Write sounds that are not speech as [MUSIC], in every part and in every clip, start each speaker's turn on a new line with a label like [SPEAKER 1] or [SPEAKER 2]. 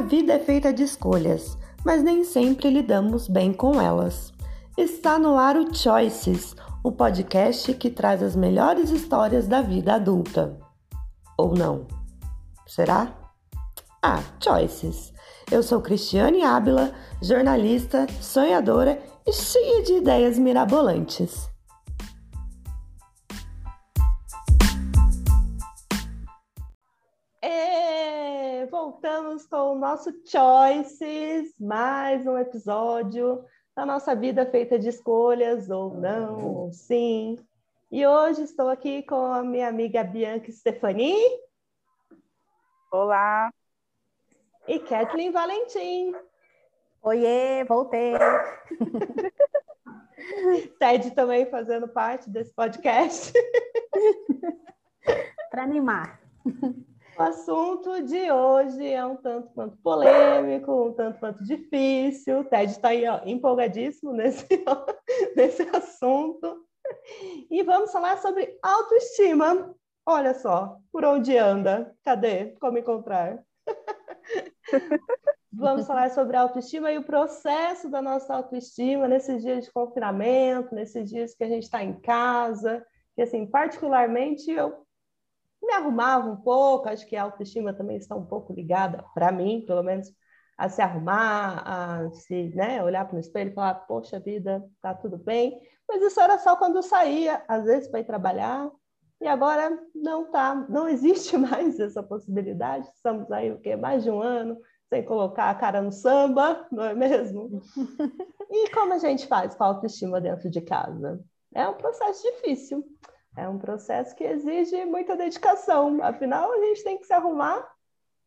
[SPEAKER 1] A vida é feita de escolhas, mas nem sempre lidamos bem com elas. Está no ar o Choices, o podcast que traz as melhores histórias da vida adulta. Ou não? Será? Ah, Choices. Eu sou Cristiane Ábila, jornalista, sonhadora e cheia de ideias mirabolantes. Voltamos com o nosso Choices, mais um episódio da nossa vida feita de escolhas, ou não, ou sim. E hoje estou aqui com a minha amiga Bianca Stefani.
[SPEAKER 2] Olá.
[SPEAKER 1] E Kathleen Valentim.
[SPEAKER 3] Oiê, voltei. [LAUGHS]
[SPEAKER 1] Ted também fazendo parte desse podcast. [LAUGHS]
[SPEAKER 3] Para animar.
[SPEAKER 1] O assunto de hoje é um tanto quanto polêmico, um tanto quanto difícil. O Ted está aí ó, empolgadíssimo nesse, [LAUGHS] nesse assunto. E vamos falar sobre autoestima. Olha só, por onde anda? Cadê? Como encontrar? [LAUGHS] Vamos falar sobre autoestima e o processo da nossa autoestima nesses dias de confinamento, nesses dias que a gente está em casa. Que, assim, particularmente, eu me arrumava um pouco, acho que a autoestima também está um pouco ligada, para mim, pelo menos, a se arrumar, a se né, olhar para o espelho e falar, poxa vida, tá tudo bem. Mas isso era só quando eu saía, às vezes, para ir trabalhar, e agora não tá, não existe [LAUGHS] mais essa possibilidade. Estamos aí o quê? Mais de um ano sem colocar a cara no samba, não é mesmo? [LAUGHS] e como a gente faz com a autoestima dentro de casa? É um processo difícil. É um processo que exige muita dedicação. Afinal, a gente tem que se arrumar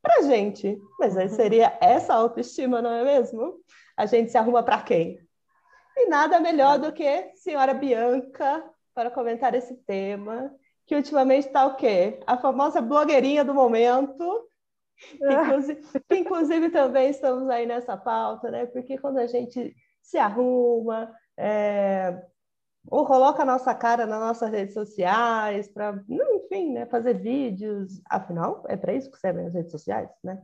[SPEAKER 1] para gente. Mas aí seria essa autoestima, não é mesmo? A gente se arruma para quem? E nada melhor do que senhora Bianca para comentar esse tema que ultimamente está o quê? A famosa blogueirinha do momento, inclusive, que inclusive também estamos aí nessa pauta, né? Porque quando a gente se arruma, é, ou coloca a nossa cara nas nossas redes sociais, para, enfim, né, fazer vídeos, afinal, é para isso que servem as redes sociais, né?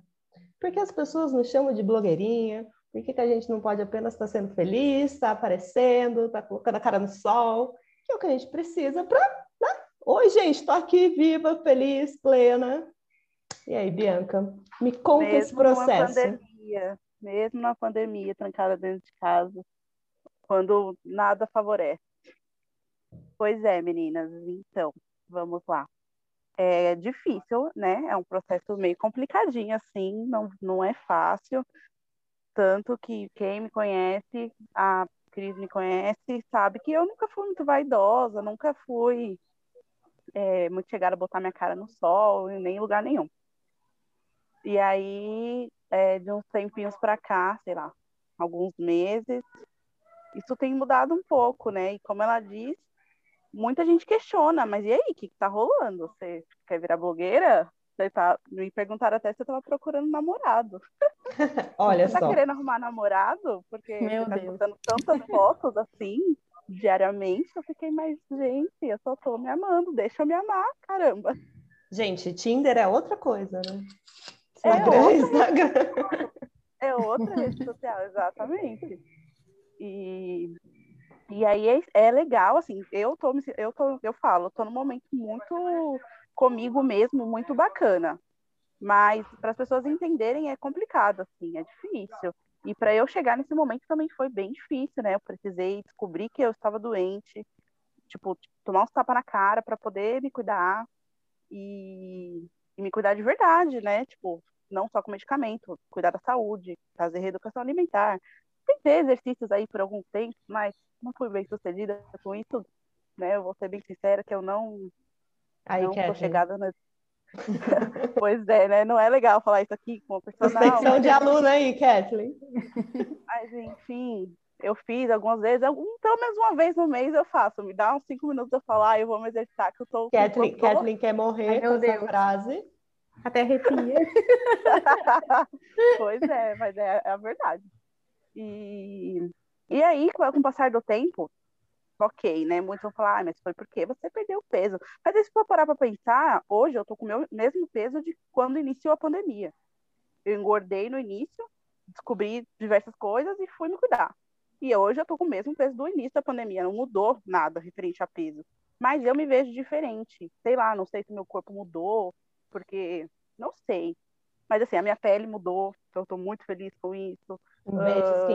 [SPEAKER 1] Porque as pessoas nos chamam de blogueirinha, por que, que a gente não pode apenas estar sendo feliz, estar tá aparecendo, estar tá colocando a cara no sol, que é o que a gente precisa para Oi, gente, estou aqui viva, feliz, plena. E aí, Bianca, me conta mesmo esse processo.
[SPEAKER 2] Pandemia, mesmo na pandemia, trancada dentro de casa, quando nada favorece. Pois é, meninas, então, vamos lá. É difícil, né? É um processo meio complicadinho, assim, não, não é fácil. Tanto que quem me conhece, a Cris me conhece, sabe que eu nunca fui muito vaidosa, nunca fui é, muito chegada a botar minha cara no sol, nem em lugar nenhum. E aí, é, de uns tempinhos para cá, sei lá, alguns meses, isso tem mudado um pouco, né? E como ela diz, muita gente questiona, mas e aí, o que, que tá rolando? Você quer virar blogueira? Você tá... Me perguntaram até se eu tava procurando namorado. [LAUGHS]
[SPEAKER 1] Olha
[SPEAKER 2] você tá
[SPEAKER 1] só.
[SPEAKER 2] tá querendo arrumar namorado? Porque
[SPEAKER 3] Meu
[SPEAKER 2] você tá
[SPEAKER 3] Deus.
[SPEAKER 2] botando tantas fotos assim diariamente, eu fiquei mais, gente, eu só tô me amando, deixa eu me amar, caramba.
[SPEAKER 1] Gente, Tinder é outra coisa, né?
[SPEAKER 2] É outra. [LAUGHS]
[SPEAKER 1] Instagram.
[SPEAKER 2] É outra rede social, exatamente. E, e aí é, é legal, assim, eu tô, eu tô, eu falo, tô num momento muito comigo mesmo, muito bacana. Mas para as pessoas entenderem é complicado, assim, é difícil. E para eu chegar nesse momento também foi bem difícil, né? Eu precisei descobrir que eu estava doente, tipo, tomar uns tapas na cara para poder me cuidar e, e me cuidar de verdade, né? Tipo, não só com medicamento, cuidar da saúde, fazer reeducação alimentar. Tentei exercícios aí por algum tempo, mas não fui bem sucedida com isso, né? Eu vou ser bem sincera que eu não,
[SPEAKER 1] Aí,
[SPEAKER 2] não tô
[SPEAKER 1] Kathleen,
[SPEAKER 2] chegada na... [LAUGHS] [LAUGHS] Pois é, né? Não é legal falar isso aqui com uma pessoa
[SPEAKER 1] prospecção
[SPEAKER 2] mas
[SPEAKER 1] de aluna aí, Kathleen. [LAUGHS]
[SPEAKER 2] Mas, enfim, eu fiz algumas vezes, algum, pelo menos uma vez no mês eu faço. Me dá uns cinco minutos eu falar, ah, eu vou me exercitar, que eu tô.
[SPEAKER 1] Kathleen,
[SPEAKER 2] tô-
[SPEAKER 1] Kathleen quer morrer
[SPEAKER 3] Ai,
[SPEAKER 1] com
[SPEAKER 3] meu
[SPEAKER 1] essa
[SPEAKER 3] Deus.
[SPEAKER 1] frase.
[SPEAKER 3] Até arrepia.
[SPEAKER 2] pois é, mas é, é a verdade. E, e aí, com o passar do tempo, ok, né? Muitos vão falar, ah, mas foi porque você perdeu peso. Mas aí, se for parar pra pensar, hoje eu tô com o meu mesmo peso de quando iniciou a pandemia. Eu engordei no início, descobri diversas coisas e fui me cuidar. E hoje eu tô com o mesmo peso do início da pandemia, não mudou nada referente a peso. Mas eu me vejo diferente. Sei lá, não sei se meu corpo mudou, porque não sei. Mas assim, a minha pele mudou, então eu tô muito feliz com isso.
[SPEAKER 1] Um beijo, uh...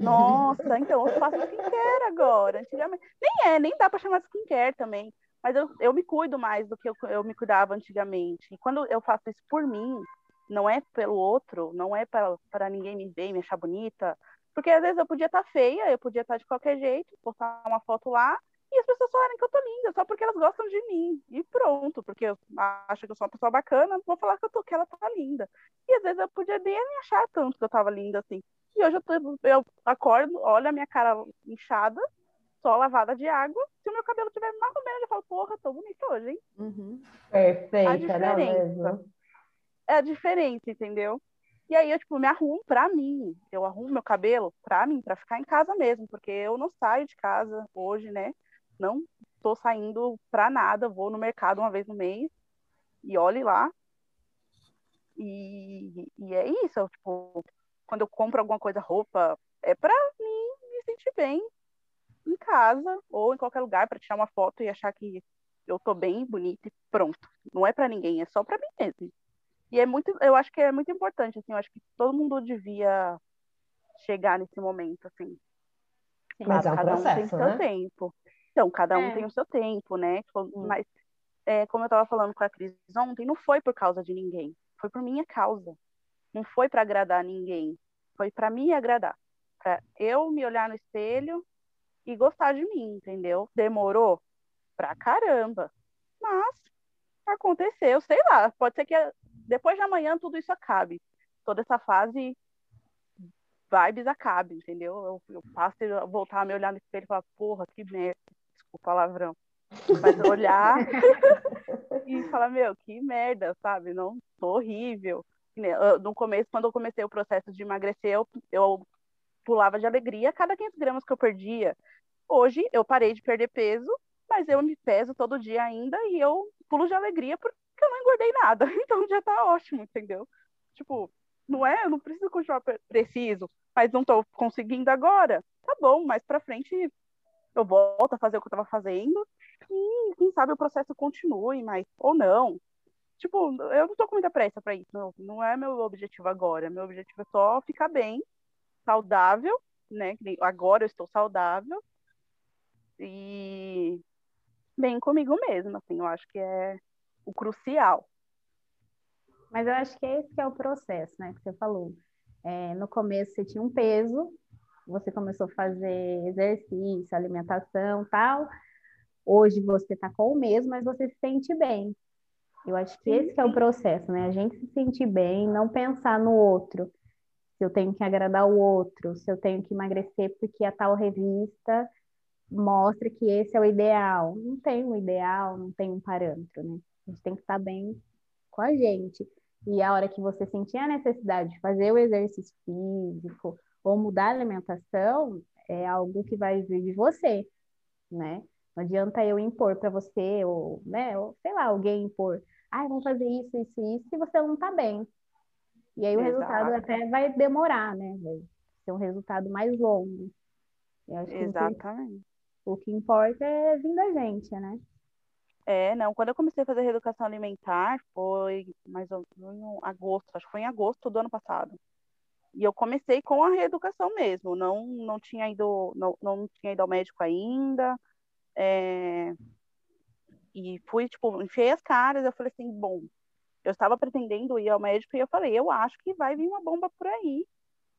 [SPEAKER 2] Nossa, então eu faço skincare agora. Antigamente. Nem é, nem dá para chamar de skincare também. Mas eu, eu me cuido mais do que eu, eu me cuidava antigamente. E quando eu faço isso por mim, não é pelo outro, não é para ninguém me ver, me achar bonita. Porque às vezes eu podia estar tá feia, eu podia estar tá de qualquer jeito, postar uma foto lá, e as pessoas falarem que eu tô linda, só porque elas gostam de mim. E pronto, porque eu acho que eu sou uma pessoa bacana, vou falar que, eu tô, que ela tá linda. E às vezes eu podia nem achar tanto que eu tava linda assim. E hoje eu, tô, eu acordo, olho a minha cara inchada, só lavada de água. Se o meu cabelo tiver mais ou menos, eu falo, porra, tô bonita hoje, hein?
[SPEAKER 1] Uhum. Perfeita, a diferença.
[SPEAKER 2] É a diferença, entendeu? E aí eu, tipo, me arrumo pra mim. Eu arrumo meu cabelo pra mim, pra ficar em casa mesmo, porque eu não saio de casa hoje, né? Não tô saindo pra nada, vou no mercado uma vez no mês e olhe lá. E, e é isso, eu, tipo, quando eu compro alguma coisa, roupa, é pra mim me sentir bem em casa ou em qualquer lugar para tirar uma foto e achar que eu tô bem, bonita e pronto. Não é para ninguém, é só para mim mesmo. E é muito, eu acho que é muito importante, assim, eu acho que todo mundo devia chegar nesse momento, assim.
[SPEAKER 1] Mas é um
[SPEAKER 2] cada
[SPEAKER 1] processo,
[SPEAKER 2] um tem o seu
[SPEAKER 1] né?
[SPEAKER 2] tempo. Então, cada um
[SPEAKER 3] É.
[SPEAKER 2] tem o seu tempo, né? Tipo. Mas, é, como eu estava falando com a Cris ontem, não foi por causa de ninguém. Foi por minha causa. Não foi para agradar ninguém. Foi para me agradar. Para eu me olhar no espelho e gostar de mim, entendeu? Demorou pra caramba. Mas aconteceu, sei lá. Pode ser que depois de amanhã tudo isso acabe. Toda essa fase vibes acabe, entendeu? Eu, eu passo a voltar a me olhar no espelho e falar, porra, que merda. Desculpa o palavrão. Mas olhar [LAUGHS] e falar, meu, que merda, sabe? Não, tô horrível. Né, No começo, quando eu comecei o processo de emagrecer, eu, eu pulava de alegria cada 500 gramas que eu perdia. Hoje, eu parei de perder peso, mas eu me peso todo dia ainda e eu pulo de alegria porque eu não engordei nada. [LAUGHS] Então já tá ótimo, entendeu? Tipo, não é, eu não preciso continuar preciso, mas não tô conseguindo agora. Tá bom, mas pra frente eu volto a fazer o que eu tava fazendo e quem sabe o processo continue, mas ou não. Tipo, eu não tô com muita pressa para isso, não, não é meu objetivo agora. Meu objetivo é só ficar bem, saudável, né? Agora eu estou saudável e bem comigo mesma, assim, eu acho que é o crucial.
[SPEAKER 3] Mas eu acho que esse que é o processo, né, que você falou. É, no começo você tinha um peso, você começou a fazer exercício, alimentação, tal. Hoje você está com o mesmo, mas você se sente bem. Eu acho que esse que é o processo, né? A gente se sentir bem, não pensar no outro. Se eu tenho que agradar o outro, se eu tenho que emagrecer porque a tal revista mostra que esse é o ideal. Não tem um ideal, não tem um parâmetro, né? A gente tem que estar bem com a gente. E a hora que você sentir a necessidade de fazer o exercício físico ou mudar a alimentação, é algo que vai vir de você, né? Não adianta eu impor para você, ou, né, ou sei lá, alguém impor, ah, vamos fazer isso, isso, isso, se você não tá bem. E aí o
[SPEAKER 2] Exato.
[SPEAKER 3] resultado até vai demorar, né? Vai ser um resultado mais longo. Que o que-
[SPEAKER 2] Exatamente.
[SPEAKER 3] o que importa é vir da gente, né?
[SPEAKER 2] É, não, quando eu comecei a fazer reeducação alimentar foi mais ou menos em agosto, acho que foi em agosto do ano passado. E eu comecei com a reeducação mesmo, não, não tinha ido, não, não tinha ido ao médico ainda. é, E fui, tipo, enfiei as caras, eu falei assim, bom, eu estava pretendendo ir ao médico e eu falei, eu acho que vai vir uma bomba por aí.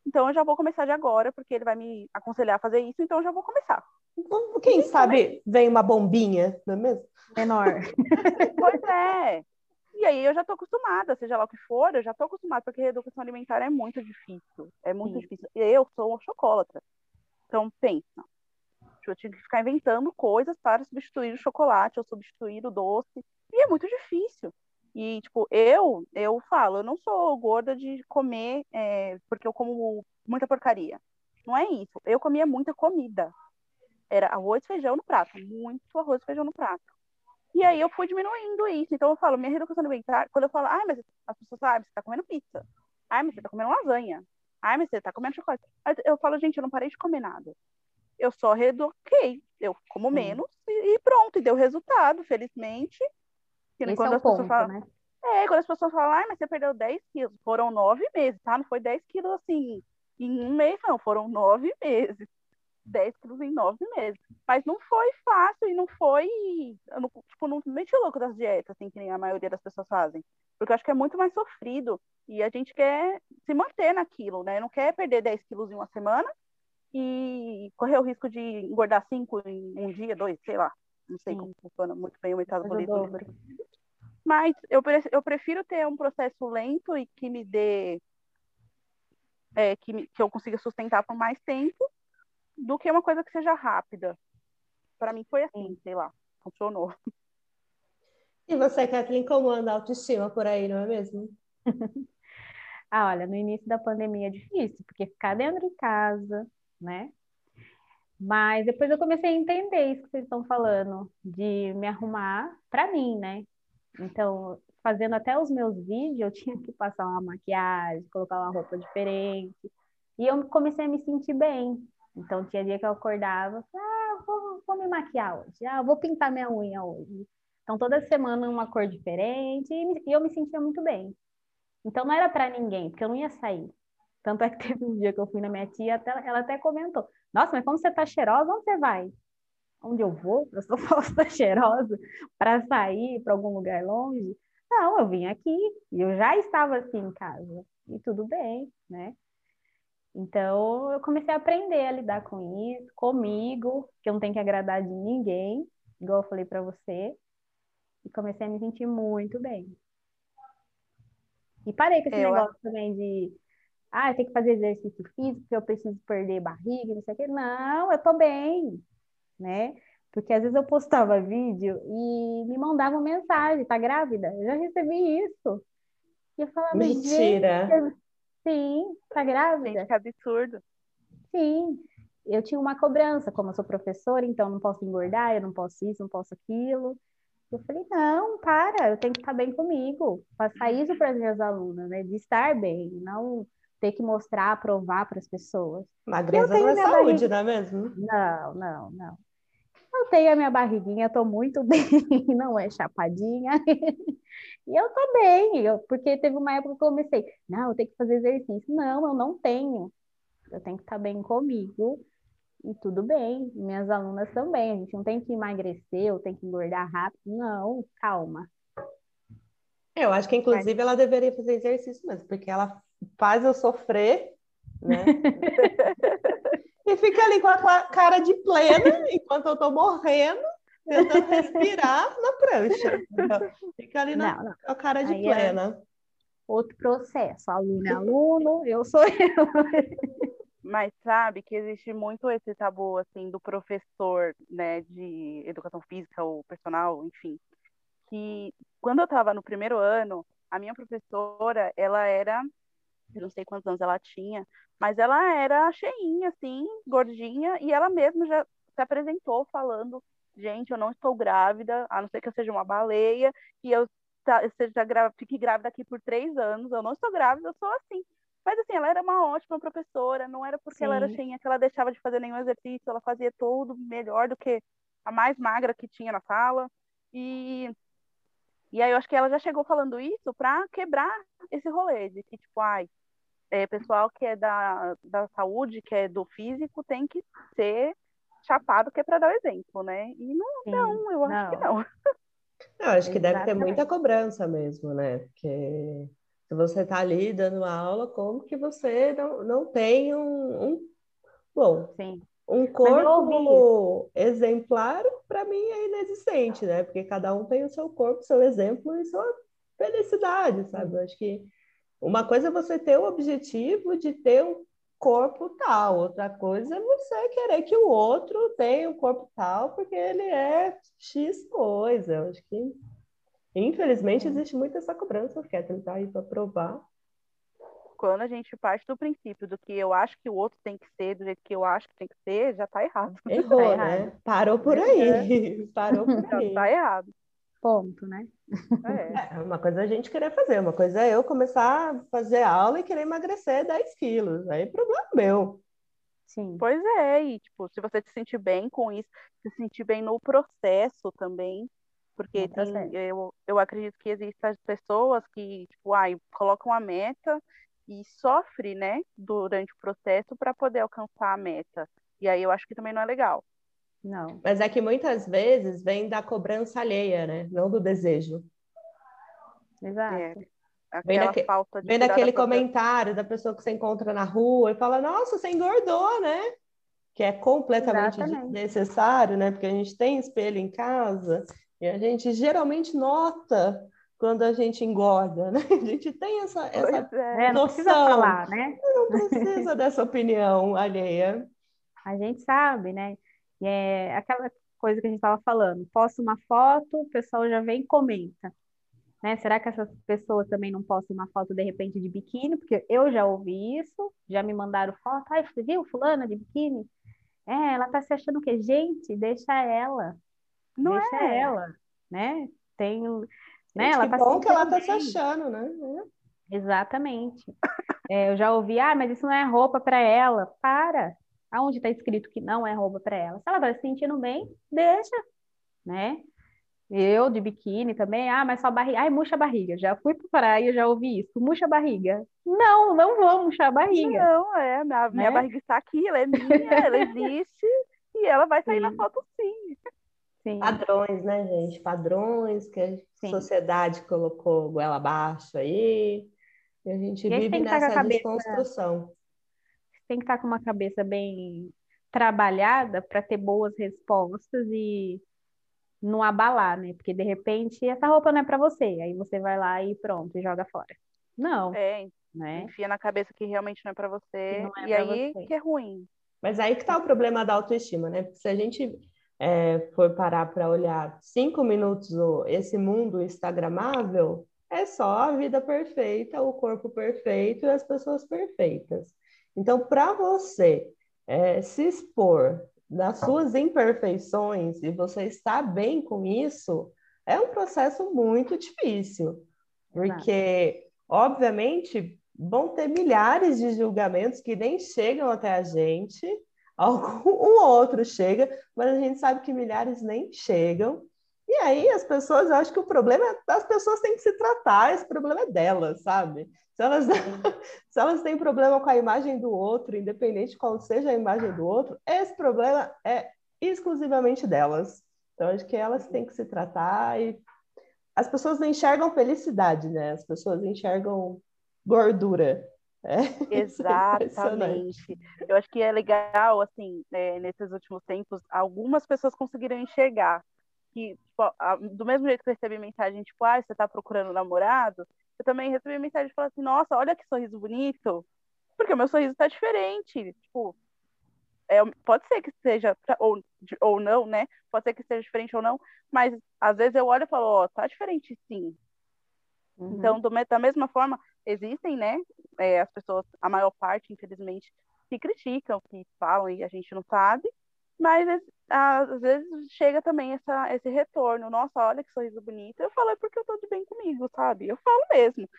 [SPEAKER 2] Então eu já vou começar de agora, porque ele vai me aconselhar a fazer isso, então eu já vou começar.
[SPEAKER 1] Então, Quem sabe vem uma bombinha, não é mesmo?
[SPEAKER 3] Menor. [LAUGHS]
[SPEAKER 2] Pois é. E aí eu já tô acostumada, seja lá o que for, eu já tô acostumada, porque reeducação alimentar é muito difícil. É muito
[SPEAKER 3] Sim.
[SPEAKER 2] difícil. E eu sou uma chocolatra. Então, pensa. Eu tinha que ficar inventando coisas para substituir o chocolate ou substituir o doce. E é muito difícil. E, tipo, eu, eu falo, eu não sou gorda de comer é, porque eu como muita porcaria. Não é isso. Eu comia muita comida. Era arroz e feijão no prato. Muito arroz e feijão no prato. E aí eu fui diminuindo isso. Então eu falo, minha reeducação alimentar, quando eu falo, ai, mas as pessoas falam, ah, você tá comendo pizza. Ai, mas você tá comendo lasanha. Ai, mas você tá comendo chocolate. Eu falo, gente, eu não parei de comer nada. Eu só reeduquei. Eu como menos e, e, pronto, e deu resultado, felizmente.
[SPEAKER 3] Esse quando é as ponto, pessoas falam, né?
[SPEAKER 2] É, quando as pessoas falam, ai, mas você perdeu 10 quilos. Foram nove meses, tá? Não foi 10 quilos assim em um mês, não. Foram nove meses. 10 quilos em nove meses. Mas não foi fácil e não foi. Eu não, tipo, não meti louco das dietas, assim, que nem a maioria das pessoas fazem. Porque eu acho que é muito mais sofrido. E a gente quer se manter naquilo, né? Não quer perder 10 quilos em uma semana e correr o risco de engordar 5 em um dia, dois, sei lá. Não sei Sim. como funciona muito bem o metabolismo. Mas eu, eu prefiro ter um processo lento e que me dê. É, que, me, que eu consiga sustentar por mais tempo do que uma coisa que seja rápida. Para mim foi assim, sei lá, funcionou.
[SPEAKER 1] E você, Kathleen, como anda a autoestima por aí, não é mesmo? [LAUGHS]
[SPEAKER 3] ah, olha, no início da pandemia é difícil, porque ficar dentro de casa, né? Mas depois eu comecei a entender isso que vocês estão falando, de me arrumar para mim, né? Então, fazendo até os meus vídeos, eu [LAUGHS] tinha que passar uma maquiagem, colocar uma roupa diferente. E eu comecei a me sentir bem. Então, tinha dia que eu acordava, ah, vou, vou me maquiar hoje, ah, vou pintar minha unha hoje. Então, toda semana uma cor diferente e eu me sentia muito bem. Então, não era para ninguém, porque eu não ia sair. Tanto é que [LAUGHS] teve um dia que eu fui na minha tia, até, ela até comentou: Nossa, mas como você tá cheirosa, onde você vai? Onde eu vou? Eu sou [LAUGHS] falsa cheirosa para sair para algum lugar longe? Não, eu vim aqui e eu já estava assim em casa. E tudo bem, né? Então, eu comecei a aprender a lidar com isso, comigo, que eu não tenho que agradar de ninguém, igual eu falei para você, e comecei a me sentir muito bem. E parei com esse eu... negócio também de, ah, eu tenho que fazer exercício físico, porque eu preciso perder barriga, não sei o quê. Não, eu tô bem, né? Porque às vezes eu postava vídeo e me mandavam mensagem, tá grávida? Eu já recebi isso. E eu falava,
[SPEAKER 1] Mentira!
[SPEAKER 3] Sim, tá grávida?
[SPEAKER 2] Gente, que absurdo.
[SPEAKER 3] Sim, eu tinha uma cobrança, como eu sou professora, então não posso engordar, eu não posso isso, não posso aquilo. Eu falei, não, para, eu tenho que estar bem comigo, passar isso para as minhas alunas, né? De estar bem, não ter que mostrar, provar para as pessoas.
[SPEAKER 1] Magreza não é saúde, não é mesmo?
[SPEAKER 3] Não, não, não. Eu tenho a minha barriguinha, estou muito [LAUGHS] bem, não é chapadinha. e eu tô bem, eu, porque teve uma época que eu comecei, não, eu tenho que fazer exercício. Não, eu não tenho. Eu tenho que estar bem comigo e tudo bem. Minhas alunas também. A gente não tem que emagrecer ou tem que engordar rápido. Não, calma.
[SPEAKER 1] Eu acho que, inclusive, ela deveria fazer exercício mesmo, porque ela faz eu sofrer, né? e fica ali com a cara de plena, enquanto eu tô morrendo, tentando respirar na prancha. Então, fica ali na, não, não. com a cara de Aí é plena. É
[SPEAKER 3] outro processo. Aluno é aluno, eu sou eu.
[SPEAKER 2] Mas sabe que existe muito esse tabu, assim, do professor, né, de educação física ou personal, enfim, que quando eu estava no primeiro ano, a minha professora, ela era, eu não sei quantos anos ela tinha, mas ela era cheinha, assim, gordinha, e ela mesma já se apresentou falando, gente, eu não estou grávida, a não ser que eu seja uma baleia, e eu seja grávida, fique grávida aqui por três anos, eu não estou grávida, eu sou assim. Mas assim, ela era uma ótima professora, não era porque Sim. ela era cheinha que ela deixava de fazer nenhum exercício, ela fazia tudo melhor do que a mais magra que tinha na sala. E, e aí eu acho que ela já chegou falando isso para quebrar esse rolê de que, tipo, ai, é, pessoal que é da, da saúde, que é do físico, tem que ser chapado que é para dar o exemplo, né? E não, Sim, não eu acho não. que não.
[SPEAKER 1] Eu acho que deve ter muita cobrança mesmo, né? Porque se você está ali dando aula, como que você não, não tem um, um bom,
[SPEAKER 3] Sim.
[SPEAKER 1] Um corpo exemplar, para mim é inexistente, né? Porque cada um tem o seu corpo, seu exemplo e sua felicidade, sabe? Eu acho que uma coisa é você ter o objetivo de ter um corpo tal, outra coisa é você querer que o outro tenha um corpo tal porque ele é X coisa. Eu acho que Infelizmente, é. existe muito essa cobrança, quer tentar aí para provar.
[SPEAKER 2] Quando a gente parte do princípio do que eu acho que o outro tem que ser, do jeito que eu acho que tem que ser, já está errado. [LAUGHS]
[SPEAKER 1] Errou,
[SPEAKER 2] tá
[SPEAKER 1] né? Parou por aí. [LAUGHS] Parou por aí.
[SPEAKER 2] Já está errado.
[SPEAKER 3] Ponto, né?
[SPEAKER 1] É. [LAUGHS] é. uma coisa é a gente querer fazer, uma coisa é eu começar a fazer aula e querer emagrecer 10 quilos. Aí é problema meu.
[SPEAKER 2] Sim. Pois é, e tipo, se você se sentir bem com isso, se sentir bem no processo também, porque tem, eu, eu acredito que existem pessoas que, tipo, ai, colocam a meta e sofre, né, durante o processo para poder alcançar a meta. E aí eu acho que também não é legal.
[SPEAKER 3] Não.
[SPEAKER 1] Mas é que muitas vezes vem da cobrança alheia, né? Não do desejo.
[SPEAKER 3] Exato. É.
[SPEAKER 1] Vem, daque... vem daquele da comentário da pessoa que você encontra na rua e fala, nossa, você engordou, né? Que é completamente Exatamente. necessário, né? Porque a gente tem espelho em casa e a gente geralmente nota quando a gente engorda, né? [LAUGHS] A gente tem essa, essa
[SPEAKER 3] é, não precisa falar, né?
[SPEAKER 1] Não precisa dessa opinião alheia. [LAUGHS]
[SPEAKER 3] A gente sabe, né? E é aquela coisa que a gente estava falando, posta uma foto, o pessoal já vem e comenta. Né? Será que essas pessoas também não postam uma foto de repente de biquíni? Porque eu já ouvi isso, já me mandaram foto. Ai, você viu fulana de biquíni? É, ela tá se achando o quê? Gente, deixa ela. Não deixa é. ela, né? Tem, né? Ela
[SPEAKER 1] que tá bom que ela tá se achando, né?
[SPEAKER 3] Exatamente. É, eu já ouvi, ah, mas isso não é roupa para ela. Para, aonde está escrito que não é roupa para ela. Se ela está se sentindo bem, deixa, né? Eu de biquíni também, ah, mas só barriga, ai, murcha a barriga. Já fui para praia, já ouvi isso, murcha a barriga. Não, não vou murchar a barriga.
[SPEAKER 2] Não, é, minha, minha né? barriga está aqui, ela é minha, ela [LAUGHS] existe e ela vai sair sim. na foto sim.
[SPEAKER 1] Sim. Padrões, né, gente? Padrões que a sim. sociedade colocou goela abaixo aí. E a gente e vive nessa desconstrução
[SPEAKER 3] tem que estar com uma cabeça bem trabalhada para ter boas respostas e não abalar, né? Porque de repente essa roupa não é para você, aí você vai lá e pronto, e joga fora. Não.
[SPEAKER 2] É, né? enfia na cabeça que realmente não é para você, é e aí você. que é ruim.
[SPEAKER 1] Mas aí que tá o problema da autoestima, né? Porque se a gente é, for parar para olhar cinco minutos esse mundo instagramável, é só a vida perfeita, o corpo perfeito e as pessoas perfeitas. Então, para você é, se expor nas suas imperfeições e você estar bem com isso, é um processo muito difícil, porque, obviamente, vão ter milhares de julgamentos que nem chegam até a gente, algum [LAUGHS] um outro chega, mas a gente sabe que milhares nem chegam. E aí as pessoas, eu acho que o problema é as pessoas têm que se tratar, esse problema é delas, sabe? Se elas, [LAUGHS] se elas têm problema com a imagem do outro, independente de qual seja a imagem do outro, esse problema é exclusivamente delas. Então, acho que elas têm que se tratar e as pessoas não enxergam felicidade, né? As pessoas enxergam gordura. É, [LAUGHS]
[SPEAKER 2] Exatamente. Eu acho que é legal, assim, é, nesses últimos tempos, algumas pessoas conseguiram enxergar que, tipo, a, do mesmo jeito que eu recebi mensagem, tipo, ah, você tá procurando namorado, eu também recebi mensagem falar assim, nossa, olha que sorriso bonito, porque o meu sorriso tá diferente, tipo, é, pode ser que seja, ou, ou não, né, pode ser que seja diferente ou não, mas às vezes eu olho e falo, ó, oh, tá diferente sim. Uhum. Então, do, da mesma forma, existem, né, é, as pessoas, a maior parte, infelizmente, que criticam, que falam e a gente não sabe, mas às vezes chega também essa, esse retorno. Nossa, olha que sorriso bonito. Eu falo, é porque eu tô de bem comigo, sabe? Eu falo mesmo.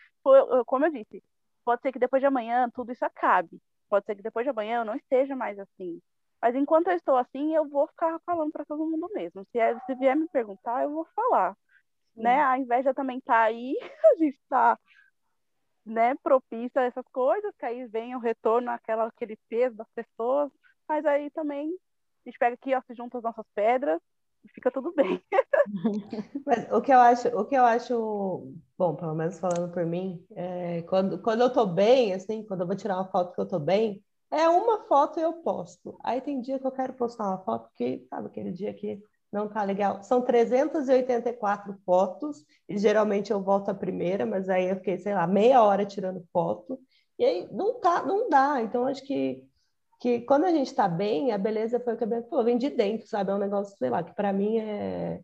[SPEAKER 2] Como eu disse, pode ser que depois de amanhã tudo isso acabe. Pode ser que depois de amanhã eu não esteja mais assim. Mas enquanto eu estou assim, eu vou ficar falando para todo mundo mesmo. Se, é, se vier me perguntar, eu vou falar. Né? A inveja também tá aí, [LAUGHS] a gente tá né, propícia a essas coisas, que aí vem o retorno, aquela, aquele peso das pessoas, mas aí também a gente pega aqui, ó, se junta as nossas pedras e fica tudo [LAUGHS] bem. [LAUGHS]
[SPEAKER 1] Mas o que eu acho, o que eu acho, bom, pelo menos falando por mim, é, quando, quando eu tô bem, assim, quando eu vou tirar uma foto que eu tô bem, é uma foto e eu posto. Aí tem dia que eu quero postar uma foto que, sabe, aquele dia que não tá legal. São 384 fotos, e geralmente eu volto a primeira, mas aí eu fiquei, sei lá, meia hora tirando foto, e aí não tá, não dá. Então acho que que quando a gente está bem, a beleza foi o que a Bianca falou, vem de dentro, sabe? É um negócio, sei lá, que para mim é.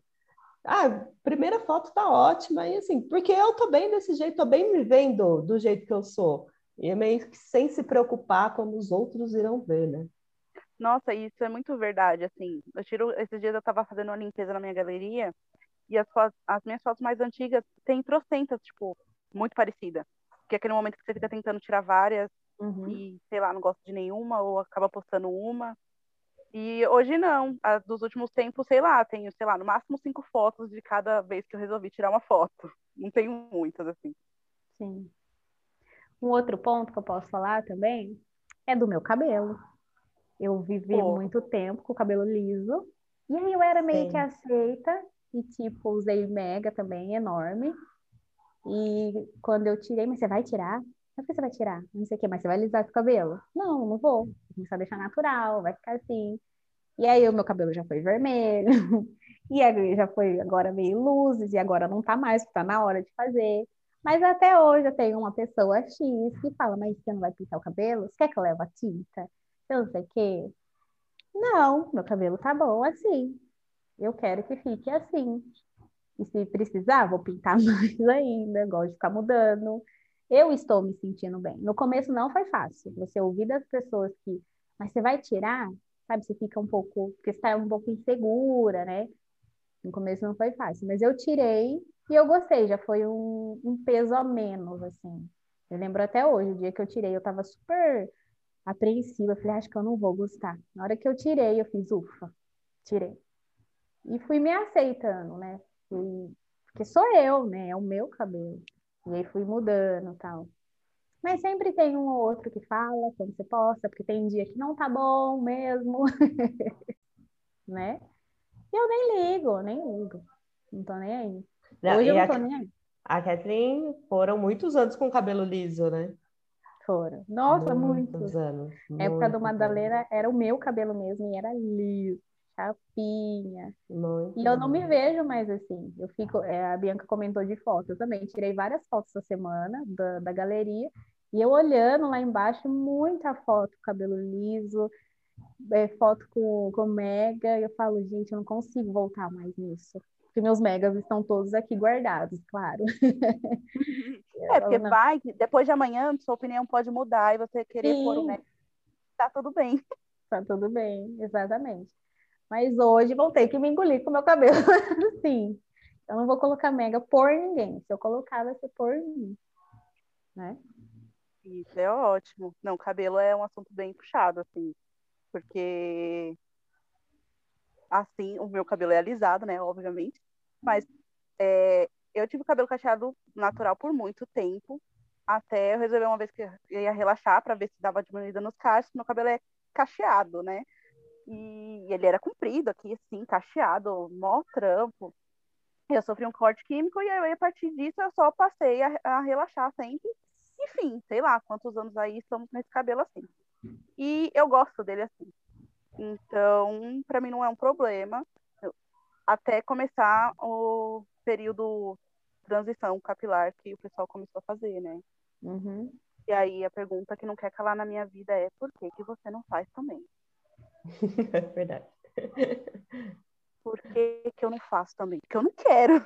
[SPEAKER 1] Ah, primeira foto tá ótima, e assim, porque eu tô bem desse jeito, tô bem me vendo do jeito que eu sou. E é meio que sem se preocupar como os outros irão ver, né?
[SPEAKER 2] Nossa, isso é muito verdade, assim. Eu tiro, esses dias eu tava fazendo uma limpeza na minha galeria E as, as minhas fotos mais antigas tem trocentas, tipo, muito parecida. Porque é aquele momento que você fica tentando tirar várias uhum. e, sei lá, não gosta de nenhuma ou acaba postando uma. E hoje não. A dos últimos tempos, sei lá, tenho, sei lá, no máximo cinco fotos de cada vez que eu resolvi tirar uma foto. [LAUGHS] Não tenho muitas, assim.
[SPEAKER 3] Sim. Um outro ponto que eu posso falar também é do meu cabelo. Eu vivi Pô. muito tempo com o cabelo liso. E aí eu era meio Sim. que aceita. E, tipo, usei mega também, enorme. E quando eu tirei, mas você vai tirar? Por que você vai tirar? Não sei o quê, mas você vai alisar esse cabelo? Não, não vou. Vou começar a deixar natural, vai ficar assim. E aí o meu cabelo já foi vermelho. [LAUGHS] e aí já foi agora meio luzes. E agora não tá mais, porque tá na hora de fazer. Mas até hoje eu tenho uma pessoa X que fala, mas você não vai pintar o cabelo? Você quer que eu leve a tinta? Eu não sei o quê. Não, meu cabelo tá bom assim. Eu quero que fique assim. E se precisar, vou pintar [LAUGHS] mais ainda, gosto de ficar mudando. Eu estou me sentindo bem. No começo não foi fácil. Você ouvir das pessoas que, mas você vai tirar, sabe? Você fica um pouco, porque você está um pouco insegura, né? No começo não foi fácil, mas eu tirei e eu gostei, já foi um, um peso a menos, assim. Eu lembro até hoje, o dia que eu tirei, eu tava super apreensiva. falei, acho que eu não vou gostar. Na hora que eu tirei, eu fiz, ufa, tirei. E fui me aceitando, né? Fui... Porque sou eu, né? É o meu cabelo. E aí fui mudando tal. Mas sempre tem um ou outro que fala quando você posta, porque tem dia que não tá bom mesmo. [LAUGHS] né? E eu nem ligo, nem ligo. Não tô nem aí. Não, Hoje eu não tô a, nem aí.
[SPEAKER 1] A Kathleen foram muitos anos com cabelo liso, né?
[SPEAKER 3] Foram. Nossa, muitos. muitos. anos. A época do Madalena era o meu cabelo mesmo e era liso, chapinha. Muito e eu não me vejo mais assim. Eu fico, é, a Bianca comentou de foto, eu também tirei várias fotos essa semana da, da galeria e eu olhando lá embaixo, muita foto, cabelo liso, é, foto com, com mega, eu falo, gente, eu não consigo voltar mais nisso porque meus megas estão todos aqui guardados, claro. [LAUGHS]
[SPEAKER 2] É, porque não... vai, depois de amanhã, sua opinião pode mudar e você querer Sim. pôr o mega, tá tudo bem.
[SPEAKER 3] Tá tudo bem, exatamente. Mas hoje vou ter que me engolir com o meu cabelo [LAUGHS] assim. Eu não vou colocar mega por ninguém. Se eu colocar, vai ser por mim. Né?
[SPEAKER 2] Isso é ótimo. Não, cabelo é um assunto bem puxado, assim. Porque assim, o meu cabelo é alisado, né, obviamente. Mas é, eu tive o cabelo cacheado natural por muito tempo, até eu resolvi uma vez que eu ia relaxar para ver se dava diminuída nos cachos. Meu cabelo é cacheado, né? E ele era comprido aqui, assim, cacheado, mó trampo. Eu sofri um corte químico e aí, a partir disso eu só passei a, a relaxar sempre. Enfim, sei lá quantos anos aí estamos nesse cabelo assim. E eu gosto dele assim. Então, para mim não é um problema até começar o período transição capilar que o pessoal começou a fazer, né? Uhum. E aí a pergunta que não quer calar na minha vida é por que, que você não faz também? [LAUGHS]
[SPEAKER 1] Verdade.
[SPEAKER 2] Por que, que eu não faço também? Porque eu não quero.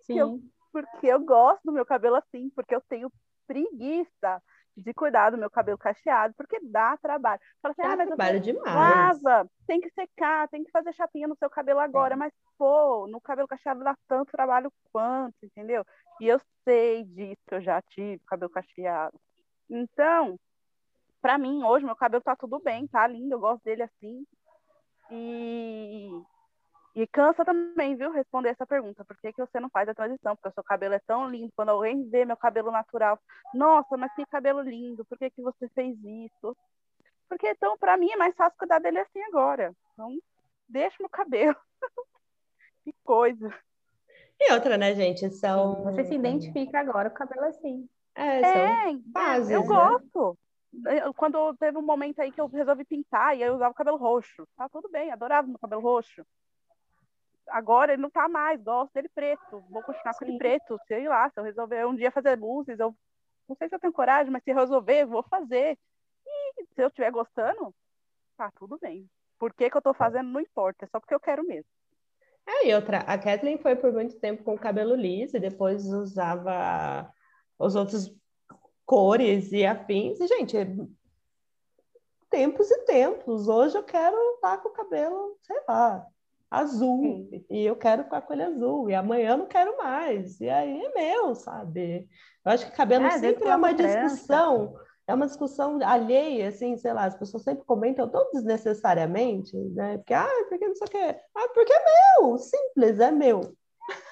[SPEAKER 2] Sim. Eu, porque eu gosto do meu cabelo assim, porque eu tenho preguiça de cuidar do meu cabelo cacheado, porque dá trabalho.
[SPEAKER 1] Fala assim, dá ah, mas trabalho demais.
[SPEAKER 2] Lava, tem que secar, tem que fazer chapinha no seu cabelo agora, é. mas pô, no cabelo cacheado dá tanto trabalho quanto, entendeu? E eu sei disso, que eu já tive cabelo cacheado. Então, para mim, hoje, meu cabelo tá tudo bem, tá lindo, eu gosto dele assim. E e cansa também, viu, responder essa pergunta. Por que, que você não faz a transição? Porque o seu cabelo é tão lindo. Quando alguém vê meu cabelo natural, nossa, mas que cabelo lindo, por que, que você fez isso? Porque, então, para mim é mais fácil cuidar dele assim agora. Então, deixa meu cabelo. [LAUGHS] que coisa.
[SPEAKER 1] E outra, né, gente? São.
[SPEAKER 3] Você se identifica agora com o cabelo assim.
[SPEAKER 2] É, é bases, eu né? gosto. Quando teve um momento aí que eu resolvi pintar e eu usava o cabelo roxo. Tá tudo bem, adorava meu cabelo roxo agora ele não tá mais, gosto dele preto, vou continuar com ele preto, sei lá, se eu resolver um dia fazer luzes, eu não sei se eu tenho coragem, mas se resolver, vou fazer. E se eu estiver gostando, tá tudo bem. Por que, que eu tô fazendo, não importa, é só porque eu quero mesmo.
[SPEAKER 1] É, e outra, a Kathleen foi por muito tempo com cabelo liso e depois usava os outros cores e afins. E, gente, tempos e tempos. Hoje eu quero estar com o cabelo, sei lá, azul, Sim. e eu quero ficar com ele azul, e amanhã eu não quero mais, e aí é meu, sabe? Eu acho que cabelo é, sempre é uma discussão, é uma discussão alheia, assim, sei lá, as pessoas sempre comentam tão desnecessariamente, né? Porque, ah, porque não sei o quê. Ah, porque é meu, simples, é meu.